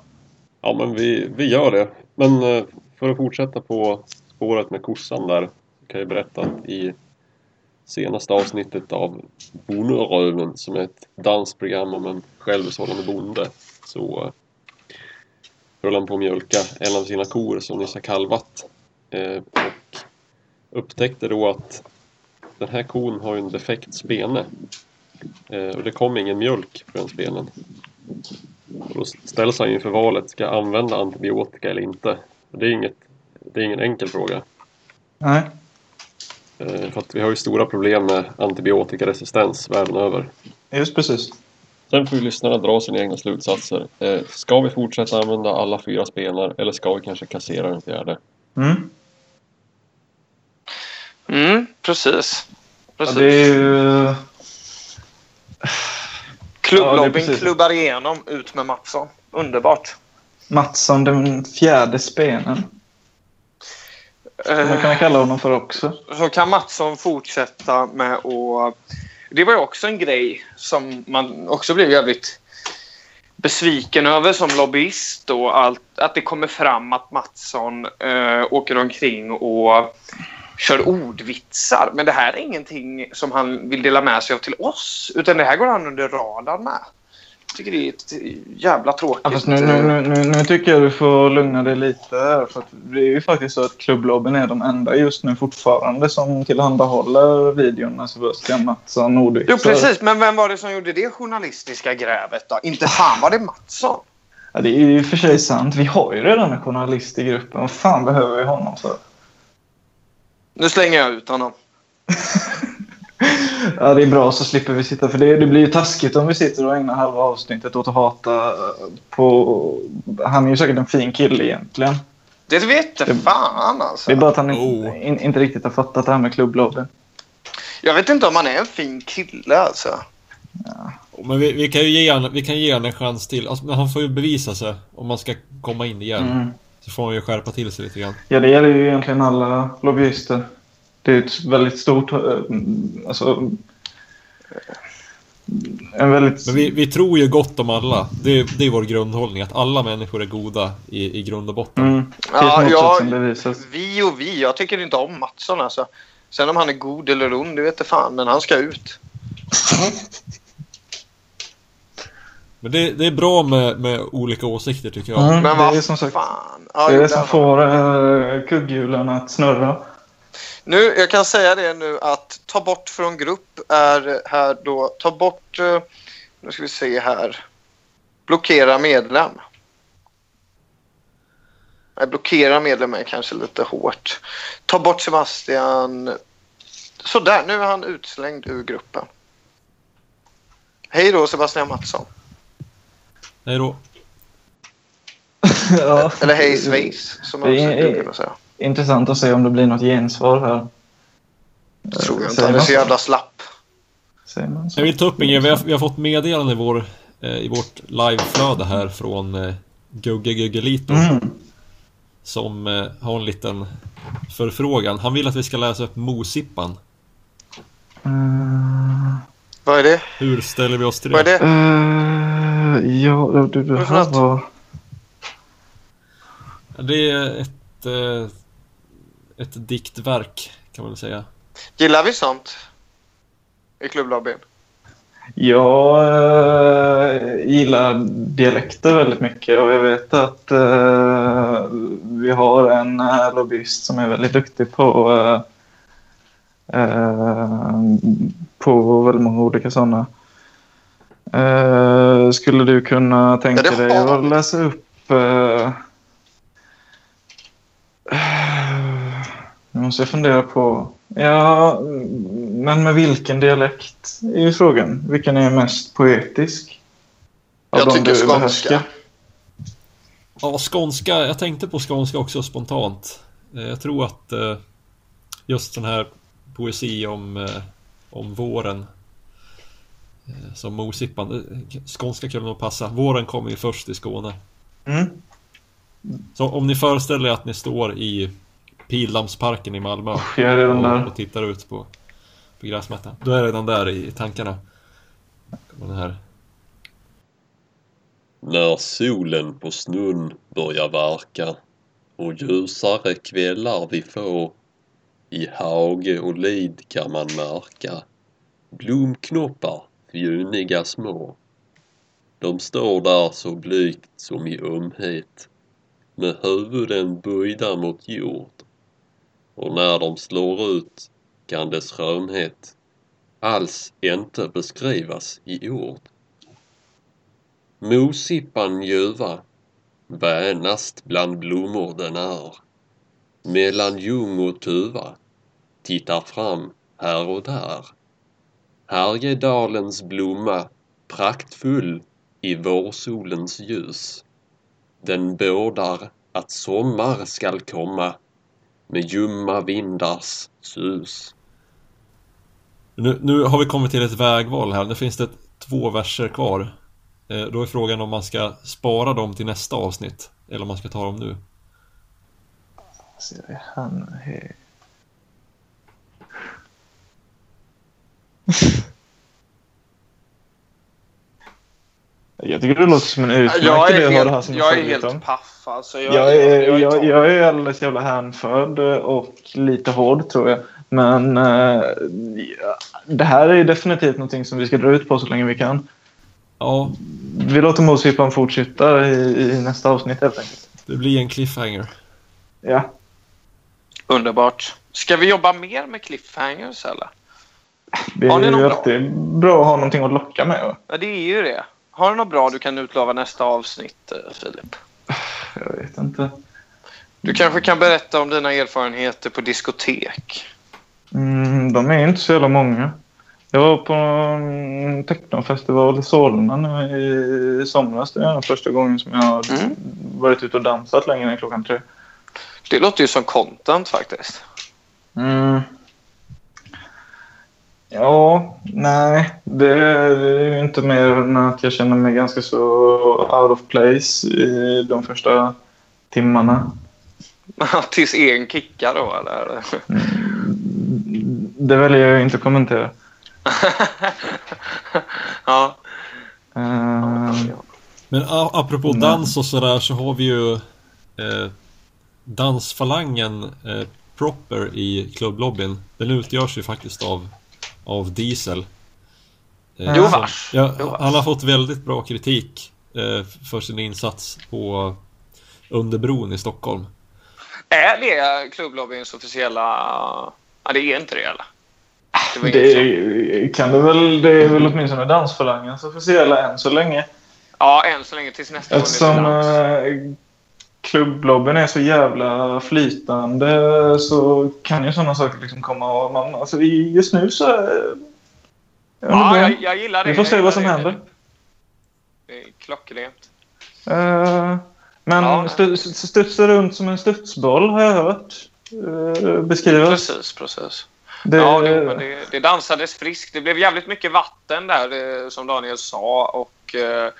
Speaker 4: Ja, men vi, vi gör det. Men eh, för att fortsätta på spåret med kossan där kan jag berätta att i senaste avsnittet av Bonderöven som är ett dansprogram om en självhushållande bonde så eh, höll han på att mjölka en av sina kor som nyss har kalvat eh, och upptäckte då att den här kon har ju en defekt spene eh, och det kom ingen mjölk den spenen. Och då ställs han inför valet, ska jag använda antibiotika eller inte? Och det är, inget, det är ingen enkel fråga.
Speaker 3: nej.
Speaker 4: Eh, För att vi har ju stora problem med antibiotikaresistens världen över.
Speaker 3: Just precis.
Speaker 4: Sen får ju lyssnarna dra sina egna slutsatser. Eh, Ska vi fortsätta använda alla fyra spenar eller ska vi kanske kassera den fjärde?
Speaker 3: Mm.
Speaker 2: Mm, precis.
Speaker 3: Ja,
Speaker 2: precis.
Speaker 3: det är ju...
Speaker 2: Klubblobbyn
Speaker 3: ja,
Speaker 2: klubbar igenom. Ut med Mattsson. Underbart.
Speaker 3: Mattsson, den fjärde spenen. Skulle man kunna kalla honom för också.
Speaker 2: så kan Mattsson fortsätta med att... Det var ju också en grej som man också blev jävligt besviken över som lobbyist. Och allt, att det kommer fram att Mattsson eh, åker omkring och kör ordvitsar. Men det här är ingenting som han vill dela med sig av till oss. Utan det här går han under radarn med. Jag tycker det är ett jävla tråkigt.
Speaker 3: Fast nu, nu, nu, nu, tycker jag du får lugna dig lite här. För det är ju faktiskt så att klubblobben är de enda just nu fortfarande som tillhandahåller videon med Sebastian Mattsson ordvitsar.
Speaker 2: Jo, precis. Men vem var det som gjorde det journalistiska grävet då? Inte fan var det Mattsson.
Speaker 3: Ja, det är ju för sig sant. Vi har ju redan en journalist i gruppen. Vad fan behöver vi honom för?
Speaker 2: Nu slänger jag ut honom.
Speaker 3: Ja, det är bra så slipper vi sitta. För det, det blir ju taskigt om vi sitter och ägnar halva avsnittet åt att hata på... Han är ju säkert en fin kille egentligen.
Speaker 2: Det vet det fan alltså.
Speaker 3: Det är bara att han
Speaker 1: Oh.
Speaker 3: in, inte riktigt har fattat det här med klubblobben.
Speaker 2: Jag vet inte om han är en fin kille alltså.
Speaker 1: Men vi, vi kan ju ge han, vi kan ge han en chans till. Alltså, men han får ju bevisa sig om man ska komma in igen.
Speaker 3: Mm.
Speaker 1: Så får han ju skärpa till sig lite grann.
Speaker 3: Ja, det gäller ju egentligen alla lobbyister. Det är ett väldigt stort... eh, Alltså... En väldigt...
Speaker 1: Men vi, vi tror ju gott om alla. Det, det är vår grundhållning. Att alla människor är goda i, i grund och botten.
Speaker 3: Mm.
Speaker 2: Ja, ja, vi och vi. Jag tycker inte om Mattsson alltså. Sen om han är god eller ond, det vet jag fan. Men han ska ut.
Speaker 1: Men det, det är bra med, med olika åsikter tycker jag.
Speaker 3: Mm,
Speaker 2: Men
Speaker 3: det
Speaker 2: vad
Speaker 3: är som sagt...
Speaker 2: fan. Ja,
Speaker 3: Det är det som får uh, kugghjulen att snurra.
Speaker 2: Nu, jag kan säga det nu att ta bort från grupp är här då. Ta bort... eh, Nu ska vi se här. Blockera medlem. Nej, blockera medlem är kanske lite hårt. Ta bort Sebastian. Sådär, nu är han utslängd ur gruppen. Hej då Sebastian Mattsson.
Speaker 1: Hej då.
Speaker 3: ja.
Speaker 2: Eller hej Schweiz som man
Speaker 3: Det
Speaker 2: skulle kunna säga.
Speaker 3: Intressant att se om det blir något gensvar här.
Speaker 2: Det tror jag inte.
Speaker 3: Säger
Speaker 2: Han är så jävla slapp.
Speaker 3: Säger man så?
Speaker 1: Jag vill ta upp en grej. Vi har, vi har fått meddelande i, vår, eh, i vårt liveflöde här från eh, Gugge Guggelito.
Speaker 3: Mm.
Speaker 1: Som eh, har en liten förfrågan. Han vill att vi ska läsa upp Mosippan.
Speaker 3: Mm.
Speaker 2: Vad är det?
Speaker 1: Hur ställer vi oss till
Speaker 2: Vad är
Speaker 1: det?
Speaker 2: det?
Speaker 3: Ja,
Speaker 2: det för
Speaker 3: här var...
Speaker 1: Det är ett, eh, ett diktverk kan man säga.
Speaker 2: Gillar vi sånt? I klubblobbyn?
Speaker 3: Jag eh, gillar dialekter väldigt mycket och jag vet att eh, vi har en eh, lobbyist som är väldigt duktig på, eh, på väldigt många olika sådana. Skulle du kunna tänka
Speaker 2: Ja,
Speaker 3: dig att läsa upp eh, nu måste jag fundera på... Ja, men med vilken dialekt är ju frågan. Vilken är mest poetisk? Av
Speaker 2: Jag tycker
Speaker 3: du
Speaker 2: skånska.
Speaker 3: behärskar?
Speaker 1: Ja, skånska. Jag tänkte på skånska också spontant. Eh, Jag tror att eh, just den här poesi om, om våren som Mosippan. det- Skånska kunde nog passa. Våren kommer ju först i Skåne.
Speaker 3: Mm.
Speaker 1: Så om ni föreställer er att ni står i Pildammsparken i Malmö
Speaker 3: Jag är redan
Speaker 1: och,
Speaker 3: där.
Speaker 1: och tittar ut på, på gräsmattan. Då är jag redan där i tankarna. Den här.
Speaker 4: När solen på snön börjar verka och ljusare kvällar vi får i hage och lid kan man märka blomknoppar fjuniga små. De står där så blygt som i ömhet med huvuden böjda mot jord och när de slår ut kan dess skönhet alls inte beskrivas i ord. Mosippan ljuva, vänast bland blommor den är. Mellan ljung och tuva, tittar fram här och där. Härjedalens blomma, praktfull i vårsolens ljus. Den bådar att sommar skall komma med ljumma vindars sus.
Speaker 1: Nu, nu har vi kommit till ett vägval här. Nu finns det två verser kvar. Eh, Då är frågan om man ska spara dem till nästa avsnitt. Eller om man ska ta dem nu.
Speaker 3: Ser vi här nu. Hej. Jag tycker det låter som en utmärkt
Speaker 2: Jag
Speaker 3: idé
Speaker 2: är
Speaker 3: att ha det här
Speaker 2: helt,
Speaker 3: som
Speaker 2: jag är helt paff alltså. Jag,
Speaker 3: Jag är,
Speaker 2: jag,
Speaker 3: jag,
Speaker 2: jag,
Speaker 3: jag är alldeles jävla hänförd och lite hård tror jag. Men eh, det här är definitivt någonting som vi ska dra ut på så länge vi kan.
Speaker 1: Ja,
Speaker 3: Vi låter Mosippan fortsätta i, i nästa avsnitt helt enkelt.
Speaker 1: det blir en cliffhanger.
Speaker 3: Ja.
Speaker 2: Underbart. Ska vi jobba mer med cliffhangers eller?
Speaker 3: Det är ju
Speaker 2: bra?
Speaker 3: alltid bra att ha någonting att locka med.
Speaker 2: Ja, det är ju det. Har du något bra du kan utlova nästa avsnitt, eh, Filip?
Speaker 3: Jag vet inte.
Speaker 2: Du kanske kan berätta om dina erfarenheter på diskotek?
Speaker 3: Mm, de är inte så jävla många. Jag var på en technofestival i Solna nu i somras. Det är den första gången som jag har
Speaker 2: Mm.
Speaker 3: varit ute och dansat längre än klockan tre.
Speaker 2: Det låter ju som content faktiskt.
Speaker 3: Mm. Ja, nej. Det är ju inte mer än att jag känner mig ganska så out of place i de första timmarna.
Speaker 2: Tills en kickar då eller?
Speaker 3: Det väljer jag inte att kommentera.
Speaker 2: ja.
Speaker 3: Eh,
Speaker 1: Men apropå
Speaker 3: Mm.
Speaker 1: dans och sådär så har vi ju eh, dansfalangen eh, proper i klubblobbyn. Den utgörs ju faktiskt av, av Diesel. Eh,
Speaker 2: Jo vars.
Speaker 1: Ja,
Speaker 2: Jo vars.
Speaker 1: han har fått väldigt bra kritik eh, för sin insats på Underbron i Stockholm.
Speaker 2: Är det klubblobbyns officiella... Ja, det är inte det eller? Det
Speaker 3: det kan det väl. Det är väl åtminstone dansfalangens officiella än så länge.
Speaker 2: Ja, än så länge tills nästa gång
Speaker 3: Eftersom
Speaker 2: är
Speaker 3: klubblobben är så jävla flytande så kan ju sådana saker liksom komma och man, alltså just nu så... eh,
Speaker 2: Ja, jag, jag gillar det.
Speaker 3: vi får se vad som
Speaker 2: det.
Speaker 3: händer.
Speaker 2: Det är klockrent.
Speaker 3: Eh, men
Speaker 2: Ja.
Speaker 3: stu- stu- studsa runt som en studsboll har jag hört uh, beskrivas.
Speaker 2: Precis, precis.
Speaker 3: Det,
Speaker 2: Ja, det, men det, det dansades friskt. Det blev jävligt mycket vatten där, som Daniel sa. Och eh,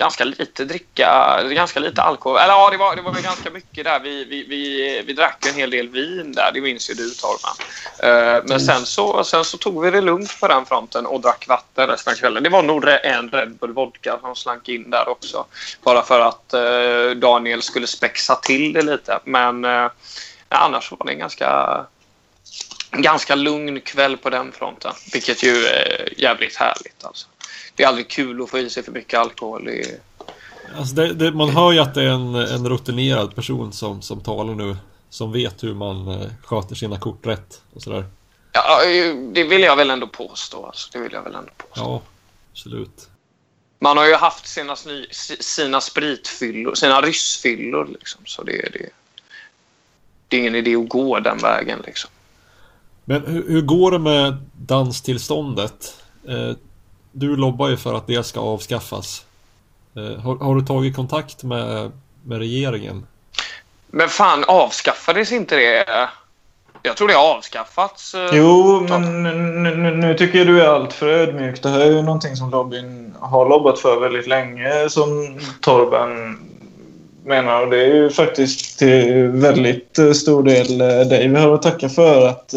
Speaker 2: ganska lite dricka, ganska lite alkohol. Eller ja, det var, det var väl ganska mycket där. Vi, vi, vi, vi drack en hel del vin där, det minns ju du Torman. Eh, men sen så, sen så tog vi det lugnt på den fronten och drack vatten resten av kvällen. Det var nog en Red Bull Vodka som slank in där också. Bara för att eh, Daniel skulle spexa till det lite. Men eh, annars var det en ganska ganska lugn kväll på den fronten. Vilket ju är jävligt härligt. Alltså. Det är aldrig kul att få i sig för mycket alkohol. Det är,
Speaker 1: Alltså det, det, man hör ju att det är en, en rutinerad person som, som talar nu. Som vet hur man eh, sköter sina kort rätt och sådär.
Speaker 2: ja, det vill jag väl ändå påstå. Alltså. Det vill jag väl ändå påstå.
Speaker 1: Ja, absolut.
Speaker 2: Man har ju haft sina, sny, sina spritfyllor, sina ryssfyllor. Liksom. Så det, det, det är ingen idé att gå den vägen. Liksom.
Speaker 1: Men hur, hur går det med danstillståndet? Eh, du lobbar ju för att det ska avskaffas. Eh, har, har du tagit kontakt med, med regeringen?
Speaker 2: Men fan, avskaffades inte det? Jag tror det har avskaffats. eh,
Speaker 3: Jo, men nu, nu, nu tycker jag du är allt för ödmjuk. Det här är ju någonting som lobbyn har lobbat för väldigt länge, som Torben menar. Och det är ju faktiskt till väldigt eh, stor del eh, dig vi har att tacka för att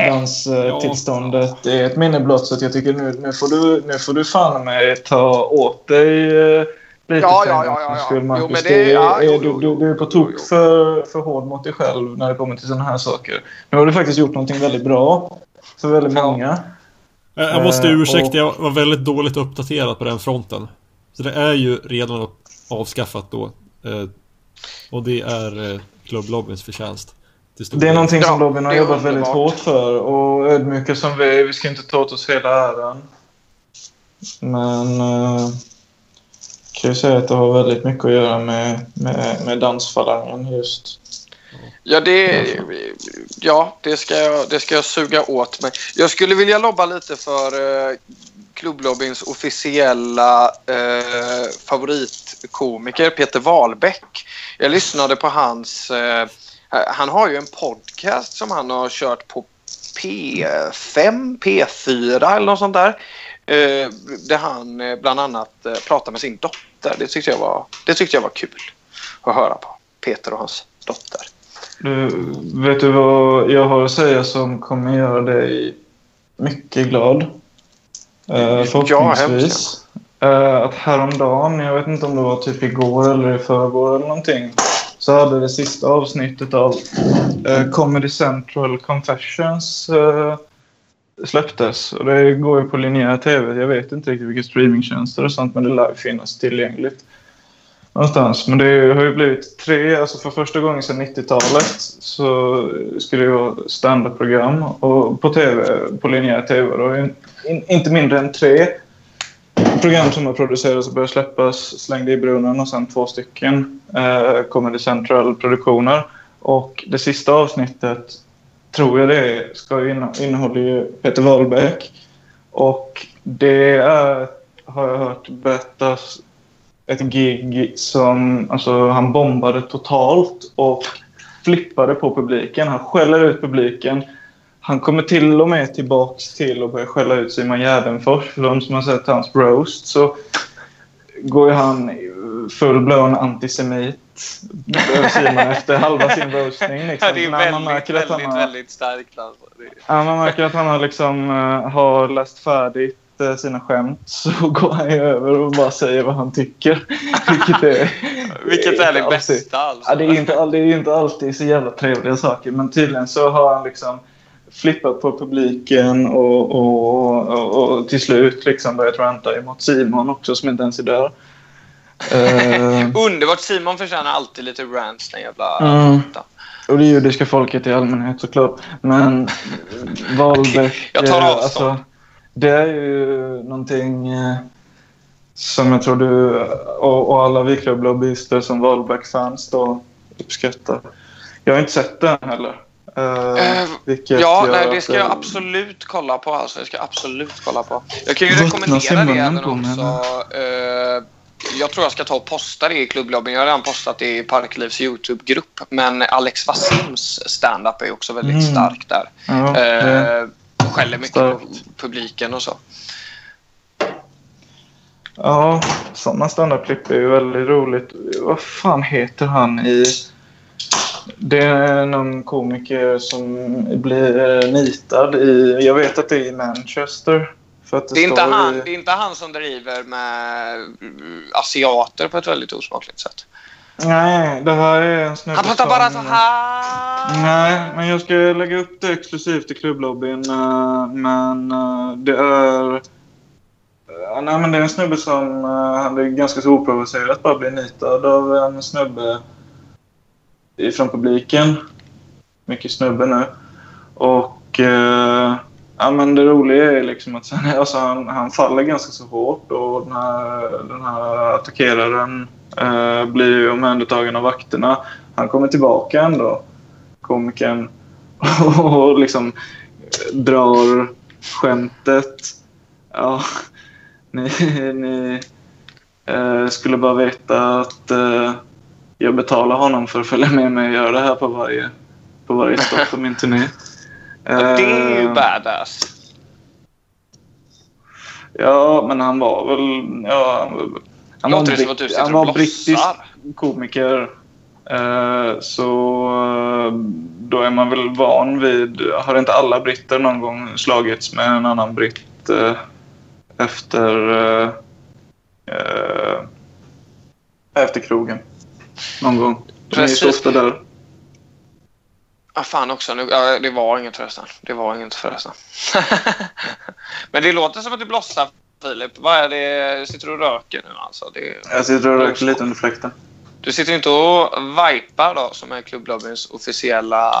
Speaker 3: eh, danstillståndet är ett minne blott. Så att jag tycker nu, nu, får du, nu får du fan med ta åt dig eh, lite
Speaker 2: Ja, ja, ja, ja, ja. Jo, men det- ja,
Speaker 3: är-
Speaker 2: jo,
Speaker 3: du,
Speaker 2: jo,
Speaker 3: du, du är på tok för, för hård mot dig själv när det kommer till sådana här saker. Nu har du faktiskt gjort någonting väldigt bra för väldigt
Speaker 2: Ja.
Speaker 3: många.
Speaker 1: Jag, måste
Speaker 3: Eh,
Speaker 1: ursäkta, jag var väldigt dåligt uppdaterad på den fronten. Så det är ju redan avskaffat då. Och det är klubblobbyns förtjänst.
Speaker 3: Det är någonting som lobbyn har jobbat väldigt hårt för. Och ödmjuka som vi är, vi ska inte ta åt oss hela äran. Men eh, kan ju säga att det har väldigt mycket att göra med, med, med dansfalangen just.
Speaker 2: Ja, det, ja det, ska jag, det ska jag suga åt mig. Jag skulle vilja lobba lite för eh, klubblobbyns officiella eh, favoritkomiker Peter Wahlbeck. Jag lyssnade på hans... Eh, han har ju en podcast som han har kört på P5, P4 eller något sånt där. Eh, där han eh, bland annat eh, pratar med sin dotter. Det tyckte, jag var, det tyckte jag var kul att höra på. Peter och hans dotter.
Speaker 3: Du, vet du vad jag har att säga som kommer göra dig mycket glad? Eh, förhoppningsvis. Eh, att häromdagen, jag vet inte om det var typ igår eller i förrgår eller någonting, så hade det sista avsnittet av eh, Comedy Central Confessions eh, släpptes. Och det går ju på linjär tv. Jag vet inte riktigt vilka streamingtjänster och sånt, men det lär finnas tillgängligt någonstans. Men det har ju blivit tre, alltså för första gången sedan 90-talet så skulle det vara standardprogram och på tv, på linjär tv. Då in, in, inte mindre än tre program som har producerats och börjat släppas slängde i brunnen och sen två stycken eh, Comedy Central-produktioner. Och det sista avsnittet tror jag det är, ska ju inne- innehåller ju Peter Wahlbeck. Och det är, har jag hört berättas, ett gig som alltså, han bombade totalt och flippade på publiken. Han skäller ut publiken. Han kommer till och med tillbaks till och börjar skälla ut Simon Gärdenfors. För de som har sett hans roast så går ju han full-blown antisemit Simon efter halva sin roastning. Liksom.
Speaker 2: Ja, det är
Speaker 3: man
Speaker 2: väldigt,
Speaker 3: märker att han
Speaker 2: väldigt,
Speaker 3: har-
Speaker 2: väldigt starkt. Alltså. Det är...
Speaker 3: Ja, man märker att han har, liksom, eh, har läst färdigt eh, sina skämt så går han över och bara säger vad han tycker. Vilket är,
Speaker 2: Vilket är det
Speaker 3: inte alltid-
Speaker 2: bästa alltså.
Speaker 3: Ja, det, är inte, det är inte alltid så jävla trevliga saker men tydligen så har han liksom flippat på publiken och, och, och, och till slut liksom börjat ranta emot Simon också som inte ens är där. Eh,
Speaker 2: Underbart. Simon förtjänar alltid lite rants, den jävla...
Speaker 3: Mm. och det judiska folket i allmänhet såklart. Men Wahlbeck...
Speaker 2: Jag tar
Speaker 3: eh,
Speaker 2: avstånd.
Speaker 3: det är ju någonting eh, som jag tror du och, och alla vi klubblobbyister som Wahlbeck-fans då uppskattar. Jag har inte sett den heller. Vilket
Speaker 2: Ja, nej, det
Speaker 3: att
Speaker 2: ska jag absolut kolla på. Alltså. Jag ska absolut kolla på. Jag kan ju rekommendera det även också. Eh, jag tror jag ska ta och posta det i klubblobbyn. Jag har redan postat det i Parklivs YouTube-grupp. Men Alex Wassims stand-up är också väldigt
Speaker 3: Mm.
Speaker 2: stark där.
Speaker 3: Ja, det,
Speaker 2: Eh, skäller mycket på publiken och så.
Speaker 3: ja sådana standardklipp är ju väldigt roligt. Vad fan heter han i... Det är någon komiker som blir eh, nitad i... Jag vet att det är i Manchester. För att det,
Speaker 2: Det är, inte han,
Speaker 3: i-
Speaker 2: det är inte han som driver med mm, asiater på ett väldigt osmakligt sätt.
Speaker 3: Nej, det här är en snubbe
Speaker 2: Han pratar bara så
Speaker 3: som-
Speaker 2: här.
Speaker 3: Nej, men jag ska lägga upp det exklusivt i klubblobbyn. eh, Men eh, det är nej, men det är en snubbe som uh, hade ganska så oprovocerat bara bli nitad av en snubbe ifrån publiken. Mycket snubbe nu. Och eh, ja, men det roliga är liksom att sen, alltså, han, han faller ganska så hårt och den här, den här attackeraren eh, blir ju omhändertagen av vakterna. Han kommer tillbaka ändå, komikern, och liksom eh, drar skämtet. Ja, ni, ni eh, skulle bara veta att eh, jag betalar honom för att följa med mig och göra det här på varje, på varje stopp på min turné.
Speaker 2: Det är ju
Speaker 3: Eh,
Speaker 2: badass.
Speaker 3: Ja, men han var väl... Ja, han, var- britt-
Speaker 2: sitter
Speaker 3: han var brittisk komiker. Eh, så eh, då är man väl van vid... Har inte alla britter någon gång slagits med en annan britt eh, efter... eh, eh, efter krogen? Någon gång. De är ju så ofta där.
Speaker 2: Ah, fan också. Nu, ja, det var inget förresten. Det var inget förresten. Men det låter som att du blossar, Filip. Vad är det? Sitter du och röker nu alltså? Det,
Speaker 3: Jag sitter och röker lite under fläkten.
Speaker 2: du sitter inte och vipar då, som är klubblobbyns officiella...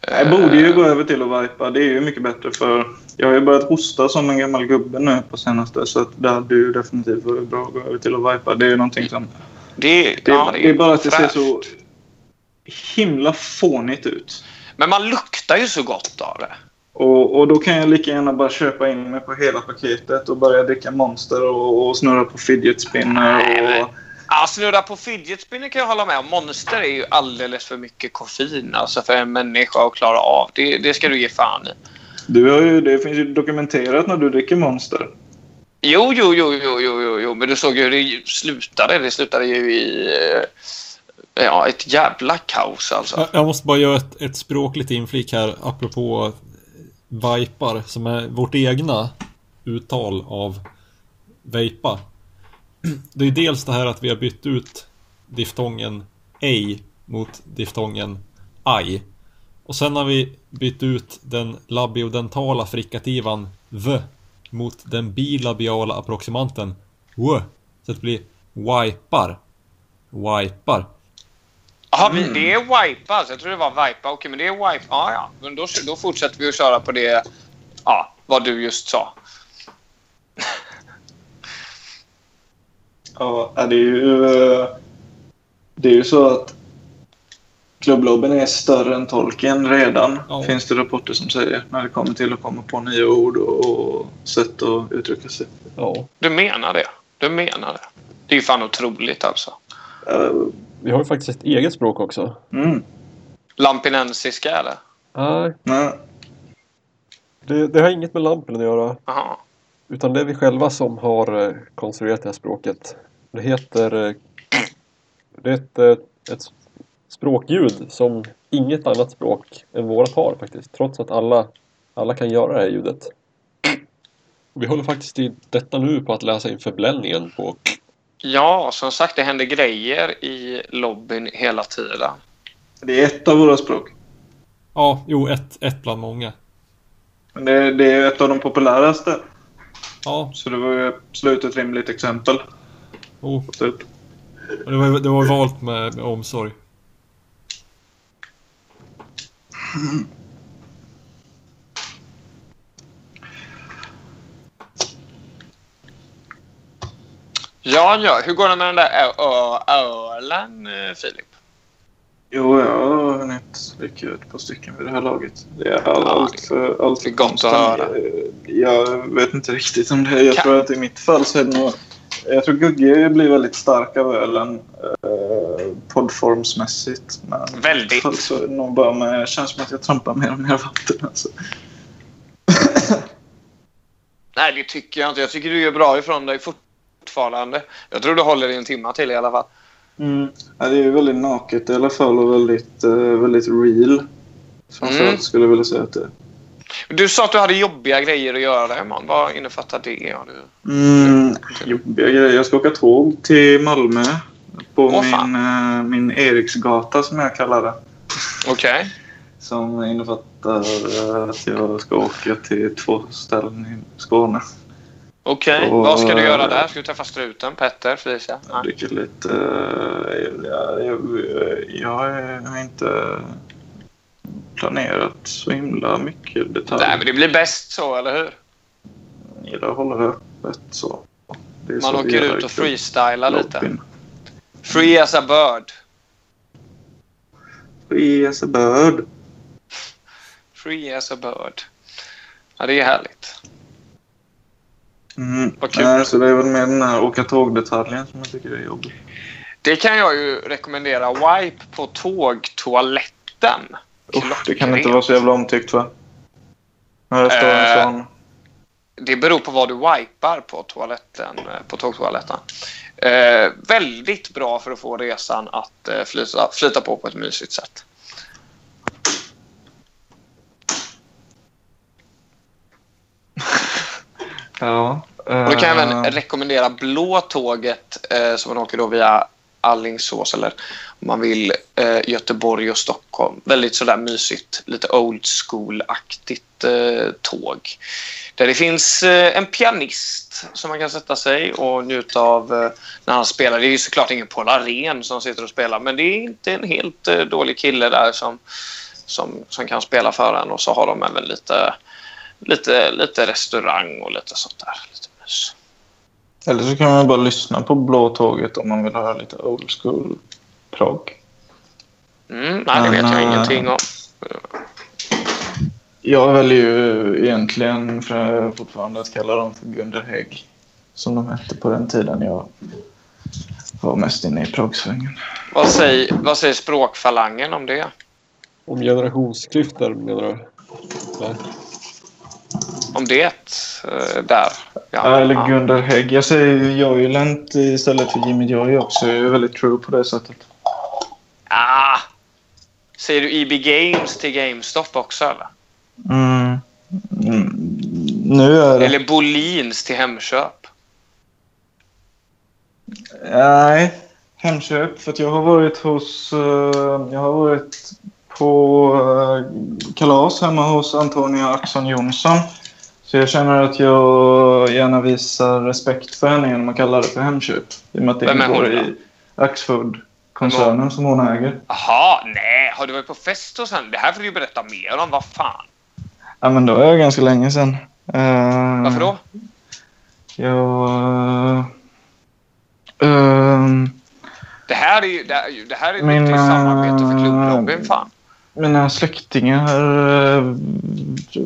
Speaker 2: eh,
Speaker 3: Jag borde ju gå över till att vipa. Det är ju mycket bättre för jag har ju börjat hosta som en gammal gubbe nu på senaste så att det hade ju definitivt varit bra att gå över till att vipa. Det är ju någonting som...
Speaker 2: Det,
Speaker 3: Det,
Speaker 2: ja,
Speaker 3: det är bara att det ser
Speaker 2: fräscht.
Speaker 3: så himla fånigt ut.
Speaker 2: Men man luktar ju så gott av det.
Speaker 3: Och, och då kan jag lika gärna bara köpa in mig på hela paketet och börja dricka Monster och, och snurra på fidget spinner.
Speaker 2: Nej,
Speaker 3: Och,
Speaker 2: Ja, snurra på fidget spinner kan jag hålla med om. Monster är ju alldeles för mycket koffein alltså för en människa att klara av. Det, det ska du ge fan i.
Speaker 3: du har ju, det finns ju dokumenterat när du dricker Monster.
Speaker 2: Jo, jo, jo, jo, jo, jo, jo. men du såg ju hur det slutade. Det slutade ju i eh, ja, ett jävla kaos alltså.
Speaker 1: Jag- Jag måste bara göra ett, ett språkligt inflik här apropå Vipar som är vårt egna uttal av vejpa. Det är dels det här att vi har bytt ut diftongen ej mot diftongen aj. Och sen har vi bytt ut den labiodentala frikativan v mot den bilabiala approximanten w. Så att det blir wipar. Wipar.
Speaker 2: Jaha, vi- det är wipa alltså. Jag tror det var vipa. Okej, men det är wipa. Ja, ja. Men då, då fortsätter vi att köra på det, ja, vad du just sa.
Speaker 3: Ja, det är ju... eh, Det är ju så att klubblobben är större än tolken redan.
Speaker 1: Ja.
Speaker 3: Finns det rapporter som säger. När det kommer till att komma på nya ord och, och sätt att uttrycka sig.
Speaker 4: Ja.
Speaker 2: Du menar det? Du menar det? Det är ju fan otroligt alltså.
Speaker 3: Eh,
Speaker 4: Vi har ju faktiskt ett eget språk också.
Speaker 3: Mm.
Speaker 2: Lampinensiska eller?
Speaker 4: Nej,
Speaker 3: Nej.
Speaker 4: det, det har inget med lampen att göra.
Speaker 2: Jaha.
Speaker 4: Utan det är vi själva som har eh, konstruerat det här språket. Det heter... eh, Det är ett, ett språkljud som inget annat språk än vårat har faktiskt. Trots att alla, alla kan göra det här ljudet. Vi håller faktiskt i detta nu på att läsa in förbländningen på...
Speaker 2: Ja, som sagt, det händer grejer i lobbyn hela tiden.
Speaker 3: Det är ett av våra språk.
Speaker 1: Ja, jo, ett, ett bland många.
Speaker 3: Men det, det är ett av de populäraste.
Speaker 1: Ja,
Speaker 3: Så det var ju absolut ett rimligt exempel.
Speaker 1: jo.
Speaker 3: Typ.
Speaker 1: Och Det var, det var valt med, med omsorg.
Speaker 2: Ja, ja. Hur går det med den där ölen, eh, Filip?
Speaker 3: Jo, jag har hunnit dricka ett par stycken vid det här laget. Det är all,
Speaker 2: Ja,
Speaker 3: allt för, allt
Speaker 2: är
Speaker 3: för
Speaker 2: gott att höra.
Speaker 3: Jag vet inte riktigt om det. Jag
Speaker 2: Kan-
Speaker 3: tror att i mitt fall så är det nog... Jag tror Gugge blir väldigt stark av ölen eh, poddformsmässigt. Men
Speaker 2: Väldigt.
Speaker 3: i mitt fall så är det nog bara med... Det känns som att jag trampar mer och mer vatten. Alltså.
Speaker 2: Nej, det tycker jag inte. Jag tycker du gör bra ifrån dig fortfarande. Jag tror du håller i en timma till i alla fall.
Speaker 3: Mm. Ja, det är ju väldigt naket i alla fall och väldigt, eh, väldigt real. Framförallt
Speaker 2: Mm.
Speaker 3: skulle jag vilja säga att det är.
Speaker 2: Du sa att du hade jobbiga grejer att göra imorgon. Vad innefattar det? Har du...
Speaker 3: Mm, jobbiga grejer. Jag ska åka tåg till Malmö. På
Speaker 2: Åh,
Speaker 3: min, eh, min Eriksgata som jag kallar det.
Speaker 2: Okej.
Speaker 3: Som innefattar eh, att jag ska åka till två ställen i Skåne.
Speaker 2: Okej,
Speaker 3: Och-
Speaker 2: vad ska du göra där? Ska du träffa struten? Petter? Felicia?
Speaker 3: Jag dricker lite... eh, Ja, jag, jag har inte planerat så himla mycket detaljer.
Speaker 2: Nej, men det blir bäst så, eller hur?
Speaker 3: Jag hålla det öppet så. Det är
Speaker 2: Man
Speaker 3: så
Speaker 2: åker ut och freestylar lite. Free as a bird.
Speaker 3: Free as a bird.
Speaker 2: Free as a bird. Ja, det är härligt.
Speaker 3: Mm.
Speaker 2: Vad kul.
Speaker 3: Nej, så det är väl mer den här åka tåg-detaljen som jag tycker är jobbig.
Speaker 2: Det kan jag ju rekommendera. Wipe på tågtoaletten.
Speaker 3: Usch, det kan inte vara så jävla omtyckt va? När det står en
Speaker 2: Eh,
Speaker 3: sån...
Speaker 2: Det beror på vad du wipar på toaletten, eh, på tågtoaletten. Eh, väldigt bra för att få resan att eh, flyta, flyta på på ett mysigt sätt.
Speaker 3: Ja.
Speaker 2: Och då kan jag
Speaker 3: eh,
Speaker 2: även rekommendera blå tåget eh, som man åker då via Allingsås eller man vill eh, Göteborg och Stockholm. Väldigt sådär mysigt, lite old school-aktigt eh, tåg. Där det finns eh, en pianist som man kan sätta sig och njuta av eh, när han spelar. Det är ju såklart ingen Paul Arén som sitter och spelar men det är inte en helt eh, dålig kille där som, som, som kan spela för en och så har de även lite, lite, lite restaurang och lite sånt där. Lite mys.
Speaker 3: Eller så kan man bara lyssna på Blå tåget om man vill höra lite old school prog.
Speaker 2: Mm, nej, det vet jag
Speaker 3: äh,
Speaker 2: ingenting om.
Speaker 3: Jag väljer ju egentligen för fortfarande att kalla dem för Gunder Hägg. Som de hette på den tiden jag var mest inne i proggsvängen.
Speaker 2: Vad säger, vad säger språkfalangen om det?
Speaker 4: Om generationsklyftor menar du? Nej.
Speaker 2: Om det? eh, där?
Speaker 3: Ja, eller Gunder Hägg. Jag säger ju Joylent istället för Jimmy Joy också. Jag är väldigt true på det sättet.
Speaker 2: Säger du EB Games till GameStop också eller?
Speaker 3: Mm. Mm. Nu är det...
Speaker 2: Eller Bolins till Hemköp?
Speaker 3: Nej, Hemköp. För att jag har varit hos... eh, jag har varit på eh, kalas hemma hos Antonia Axon Jonsson. Så jag känner att jag gärna visar respekt för henne genom att kalla det för Hemköp. I och med att det
Speaker 2: Vem är hon
Speaker 3: ingår
Speaker 2: då?
Speaker 3: I Axfood-koncernen som hon äger.
Speaker 2: Jaha, nej. Har du varit på fest hos henne? Det här får du ju berätta mer om. Vad fan?
Speaker 3: Ja, men då är jag ganska länge sedan. Eh,
Speaker 2: Varför då?
Speaker 3: Eh, ehm,
Speaker 2: Det här är ju det här, det här är
Speaker 3: Min,
Speaker 2: mitt i samarbete för
Speaker 3: eh,
Speaker 2: klubblobbyn. Fan.
Speaker 3: Mina släktingar äh,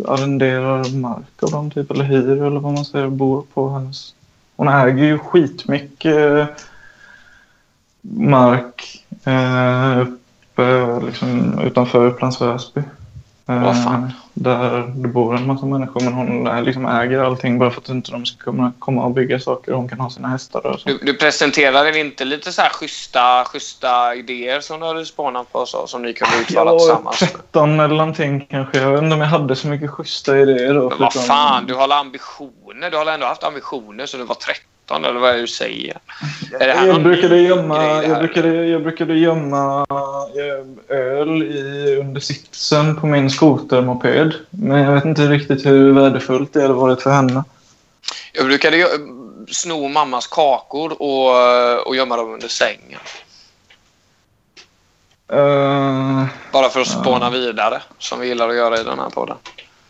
Speaker 3: arrenderar mark av dem, typ, eller hyr eller vad man säger, bor på hennes. Hon äger ju skitmycket eh, mark äh, uppe liksom, utanför Upplands Väsby. Eh,
Speaker 2: Vad fan?
Speaker 3: Där det bor en massa människor, men hon liksom äger allting bara för att inte de ska komma, komma och bygga saker och hon kan ha sina hästar och så.
Speaker 2: Du, du presenterade inte lite så här schyssta, schyssta idéer som du hade spånat på så, som ni kunde
Speaker 3: Jag
Speaker 2: utföra
Speaker 3: var
Speaker 2: tillsammans?
Speaker 3: 13 eller någonting kanske. Jag vet inte om jag hade så mycket schyssta idéer då.
Speaker 2: Men vad fan, du har ambitioner? Du har ändå haft ambitioner så du var 13 eller vad du säger? Är det här
Speaker 3: Jag brukade, gömma,
Speaker 2: här?
Speaker 3: jag, brukade, jag brukade gömma eh, öl i, under sitsen på min skotermoped. Men jag vet inte riktigt hur värdefullt det hade varit för henne.
Speaker 2: Jag brukade sno mammas kakor och, och gömma dem under sängen.
Speaker 3: Eh,
Speaker 2: Bara för att spåna vidare, som vi gillar att göra i den här podden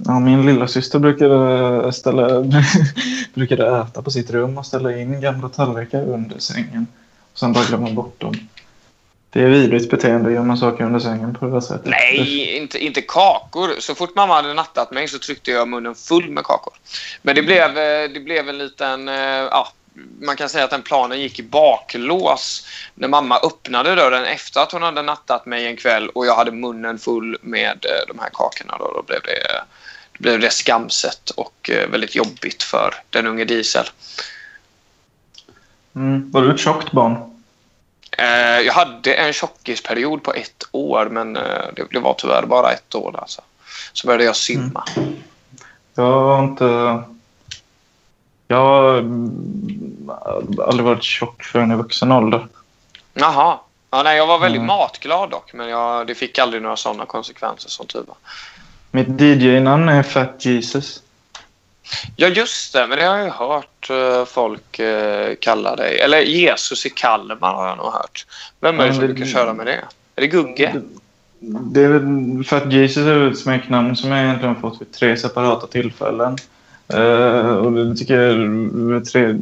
Speaker 3: ja, min lilla syster brukade, ställa, brukade äta på sitt rum och ställa in gamla tallrikar under sängen. Och sen bara glömma bort dem. Det är vidrigt beteende att gömma saker under sängen på det där sättet.
Speaker 2: Nej, inte, inte kakor. Så fort mamma hade nattat mig så tryckte jag munnen full med kakor. Men det blev, det blev en liten... Eh, ja, man kan säga att den planen gick i baklås när mamma öppnade dörren efter att hon hade nattat mig en kväll och jag hade munnen full med eh, de här kakorna. Då, då blev det, blev det skamset och eh, väldigt jobbigt för den unge Diesel.
Speaker 3: Mm. Var du ett tjockt barn?
Speaker 2: Eh, Jag hade en tjockisperiod på ett år men eh, det, var tyvärr bara ett år. Alltså. Så började jag simma.
Speaker 3: Jag har inte... Jag har mm, aldrig varit tjock förrän i vuxen ålder.
Speaker 2: Jaha. Ja, nej, jag var väldigt
Speaker 3: Mm.
Speaker 2: matglad dock, men jag, det fick aldrig några sådana konsekvenser som tur var.
Speaker 3: Mitt DJ-namn är Fat Jesus.
Speaker 2: Ja, just det. Men det har jag hört eh, folk uh, kalla dig. Eller Jesus i Kalmar har jag nog hört. Vem är det som
Speaker 3: det-
Speaker 2: brukar köra med det? Är det Gugge?
Speaker 3: Det är väl för att Jesus är ett smeknamn som jag egentligen fått vid tre separata tillfällen. Eh, och det tycker jag tre...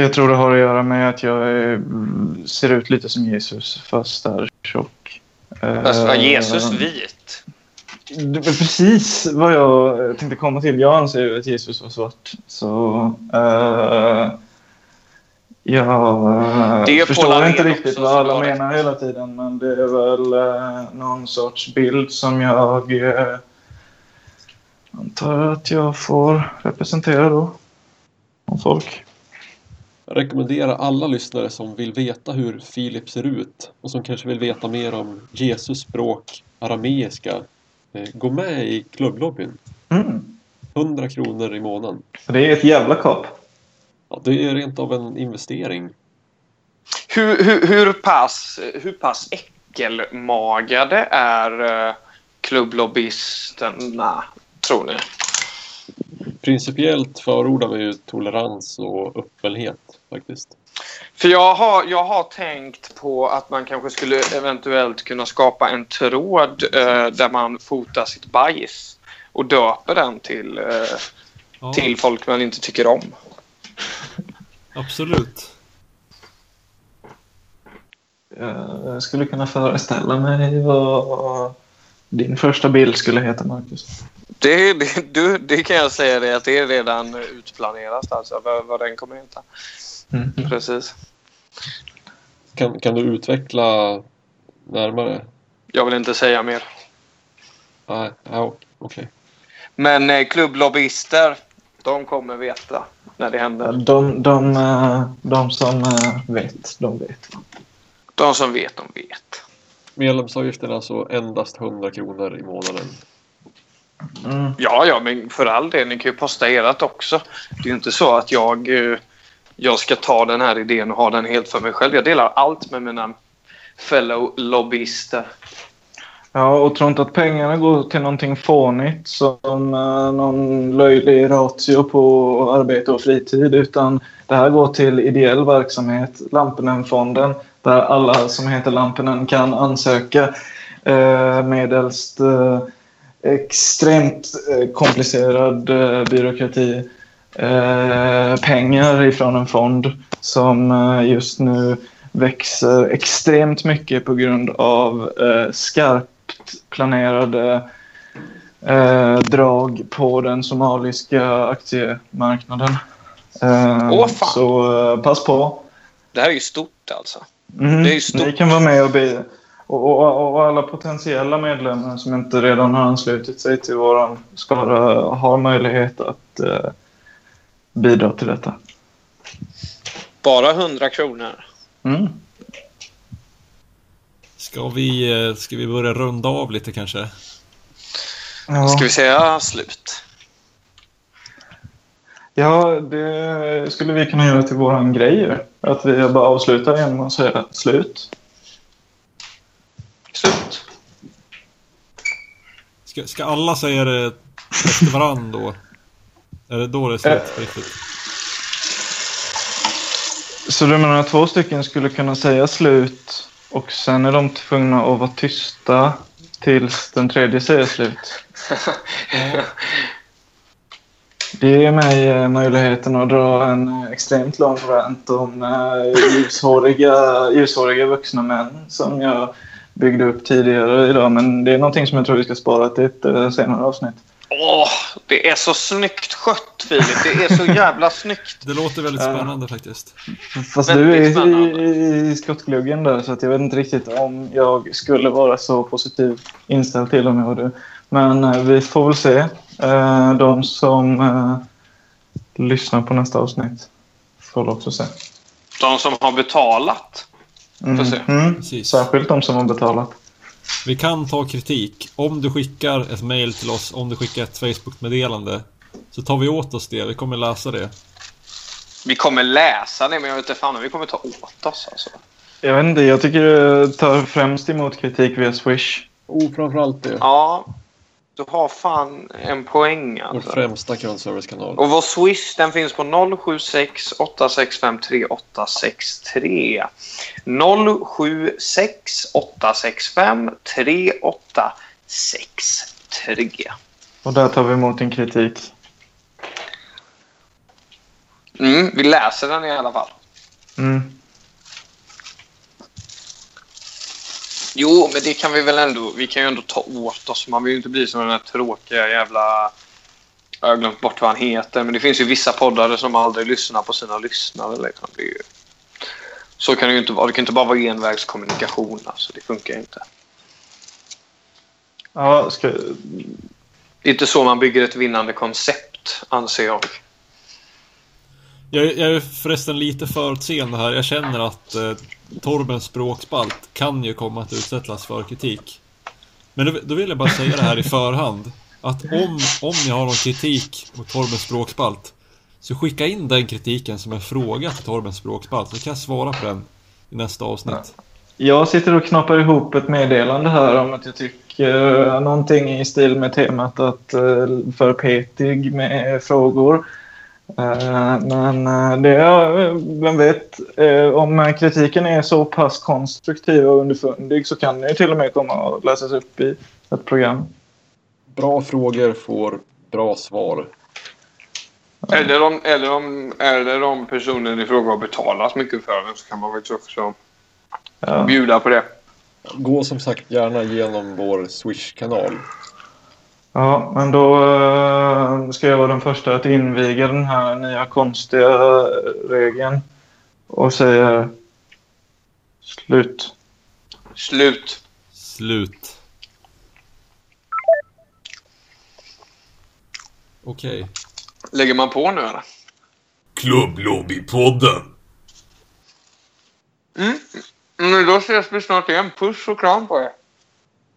Speaker 3: Jag tror det har att göra med att jag ser ut lite som Jesus fast är tjock. Eh,
Speaker 2: var Jesus vit?
Speaker 3: Det var precis vad jag tänkte komma till. Jag anser ju att Jesus var svart. Så... eh, jag förstår inte riktigt vad alla
Speaker 2: det.
Speaker 3: menar hela tiden. Men det är väl eh, någon sorts bild som jag eh, antar att jag får representera då. Om folk.
Speaker 4: Jag rekommenderar alla lyssnare som vill veta hur Filip ser ut och som kanske vill veta mer om Jesus språk, arameiska. eh, Gå med i klubblobbyn.
Speaker 3: Mm.
Speaker 4: 100 kronor i månaden.
Speaker 3: Det är ett jävla kap.
Speaker 4: Ja, det är rent av en investering.
Speaker 2: Hur, hur, hur, pass, hur pass äckelmagade är uh, klubblobbysterna, tror ni?
Speaker 4: Principiellt förordar vi ju tolerans och öppenhet faktiskt.
Speaker 2: För jag har, jag har tänkt på att man kanske skulle eventuellt kunna skapa en tråd eh, där man fotar sitt bajs och döper den till, eh,
Speaker 1: Ja,
Speaker 2: till folk man inte tycker om.
Speaker 1: absolut.
Speaker 3: Jag skulle kunna föreställa mig vad din första bild skulle heta, Marcus.
Speaker 2: Det, det, du, det kan jag säga det att det är redan utplanerat alltså vad, vad den kommer heta.
Speaker 3: Mm.
Speaker 2: Precis.
Speaker 4: Kan, kan du utveckla närmare?
Speaker 2: Jag vill inte säga mer.
Speaker 4: Nej, ja, okej.
Speaker 2: Men eh, klubblobbyister, de kommer veta när det händer.
Speaker 3: De, de, eh, de som eh, vet, de vet.
Speaker 2: De som vet, de vet.
Speaker 4: Medlemsavgiften är alltså endast 100 kronor i månaden.
Speaker 3: Mm.
Speaker 2: Ja, ja, men för all del. Ni kan ju posta ert också. Det är ju inte så att jag, eh, jag ska ta den här idén och ha den helt för mig själv. Jag delar allt med mina fellow lobbyister.
Speaker 3: Ja, och tror inte att pengarna går till någonting fånigt som eh, någon löjlig ratio på arbete och fritid utan det här går till ideell verksamhet, Lampinen-fonden, där alla som heter Lampinen kan ansöka eh, medelst eh, extremt eh, komplicerad byråkrati pengar ifrån en fond som just nu växer extremt mycket på grund av skarpt planerade drag på den somaliska aktiemarknaden.
Speaker 2: Åh, fan.
Speaker 3: Så pass på.
Speaker 2: Det här är ju stort alltså.
Speaker 3: Mm,
Speaker 2: Det är ju stort.
Speaker 3: Ni kan vara med och be. Och, och, och alla potentiella medlemmar som inte redan har anslutit sig till vår skara har möjlighet att eh, bidra till detta.
Speaker 2: Bara 100 kronor.
Speaker 3: Mm.
Speaker 1: Ska vi, eh, ska vi börja runda av lite kanske?
Speaker 3: Ja.
Speaker 2: Ska vi säga slut?
Speaker 3: Ja, det skulle vi kunna göra till våran grej. Att vi bara avslutar genom att säga slut.
Speaker 2: Slut.
Speaker 1: Ska, ska alla säga det efter varandra då? Är det då det är slut riktigt?
Speaker 3: Så du menar att två stycken skulle kunna säga slut och sen är de tvungna att vara tysta tills den tredje säger slut? Det ger mig eh, möjligheten att dra en eh, extremt lång rant om eh, ljushåriga, ljushåriga vuxna män som jag byggde upp tidigare idag. Men det är någonting som jag tror vi ska spara till ett senare avsnitt.
Speaker 2: Åh, det är så snyggt skött Filip. Det är så jävla snyggt.
Speaker 1: Det låter väldigt spännande faktiskt.
Speaker 3: Fast
Speaker 2: Väldigt
Speaker 3: du är
Speaker 2: spännande.
Speaker 3: i, i skottgluggen där så att jag vet inte riktigt om jag skulle vara så positiv inställd till dem jag du. Men vi får väl se. Eh, de som eh, lyssnar på nästa avsnitt får också se.
Speaker 2: De som har betalat. Får se.
Speaker 3: Mm.
Speaker 1: Precis.
Speaker 3: Särskilt de som har betalat.
Speaker 1: Vi kan ta kritik. Om du skickar ett mail till oss, om du skickar ett Facebook-meddelande. Så tar vi åt oss det. Vi kommer läsa det.
Speaker 2: Vi kommer läsa det, men jag vet inte fan om vi kommer ta åt oss. Alltså.
Speaker 3: Jag vet inte, jag tycker det tar främst emot kritik via Swish.
Speaker 4: Oh, framförallt det.
Speaker 2: Ja, Du har fan en poäng
Speaker 4: Vår
Speaker 2: alltså.
Speaker 4: främsta kundservicekanal.
Speaker 2: Och vår Swish den finns på 076 865 3863. 076 865 3863.
Speaker 3: Och där tar vi emot en kritik.
Speaker 2: Mm, vi läser den i alla fall.
Speaker 3: Mm.
Speaker 2: Jo, men det kan vi väl ändå. Vi kan ju ändå ta åt oss. Man vill ju inte bli som den här tråkiga jävla... Jag har glömt bort vad han heter. Men det finns ju vissa poddare som aldrig lyssnar på sina lyssnare. Liksom. Ju... Så kan det ju inte vara. Det kan inte bara vara envägskommunikation. Alltså. Det funkar ju inte.
Speaker 3: Ja, ska...
Speaker 2: Det är inte så man bygger ett vinnande koncept, anser jag.
Speaker 1: Jag, jag är förresten lite förutseende här. Jag känner att eh, Torbens språkspalt kan ju komma att utsättas för kritik. Men då, då vill jag bara säga det här i förhand. Att om, om ni har någon kritik mot Torbens språkspalt så skicka in den kritiken som en fråga till Torbens språkspalt så kan jag svara på den i nästa avsnitt.
Speaker 3: Jag sitter och knoppar ihop ett meddelande här om att jag tycker eh, någonting i stil med temat att eh, för petig med frågor. Eh, men eh, det är, vem vet, eh, om kritiken är så pass konstruktiv och underfundig så kan det ju till och med komma att läsas upp i ett program.
Speaker 4: Bra frågor får bra svar.
Speaker 2: Eller om, eller, om, eller om personen i fråga har betalat mycket för den så kan man faktiskt också
Speaker 3: Ja.
Speaker 2: bjuda på det.
Speaker 4: Gå som sagt gärna genom vår Swish-kanal.
Speaker 3: Ja, men då eh, ska jag vara den första att inviga den här nya konstiga regeln och säga slut.
Speaker 2: Slut.
Speaker 1: Slut. Okej.
Speaker 2: Lägger man på nu eller?
Speaker 6: Klubblobbypodden.
Speaker 2: Mm. Men då ses vi snart igen. Puss och kram på er.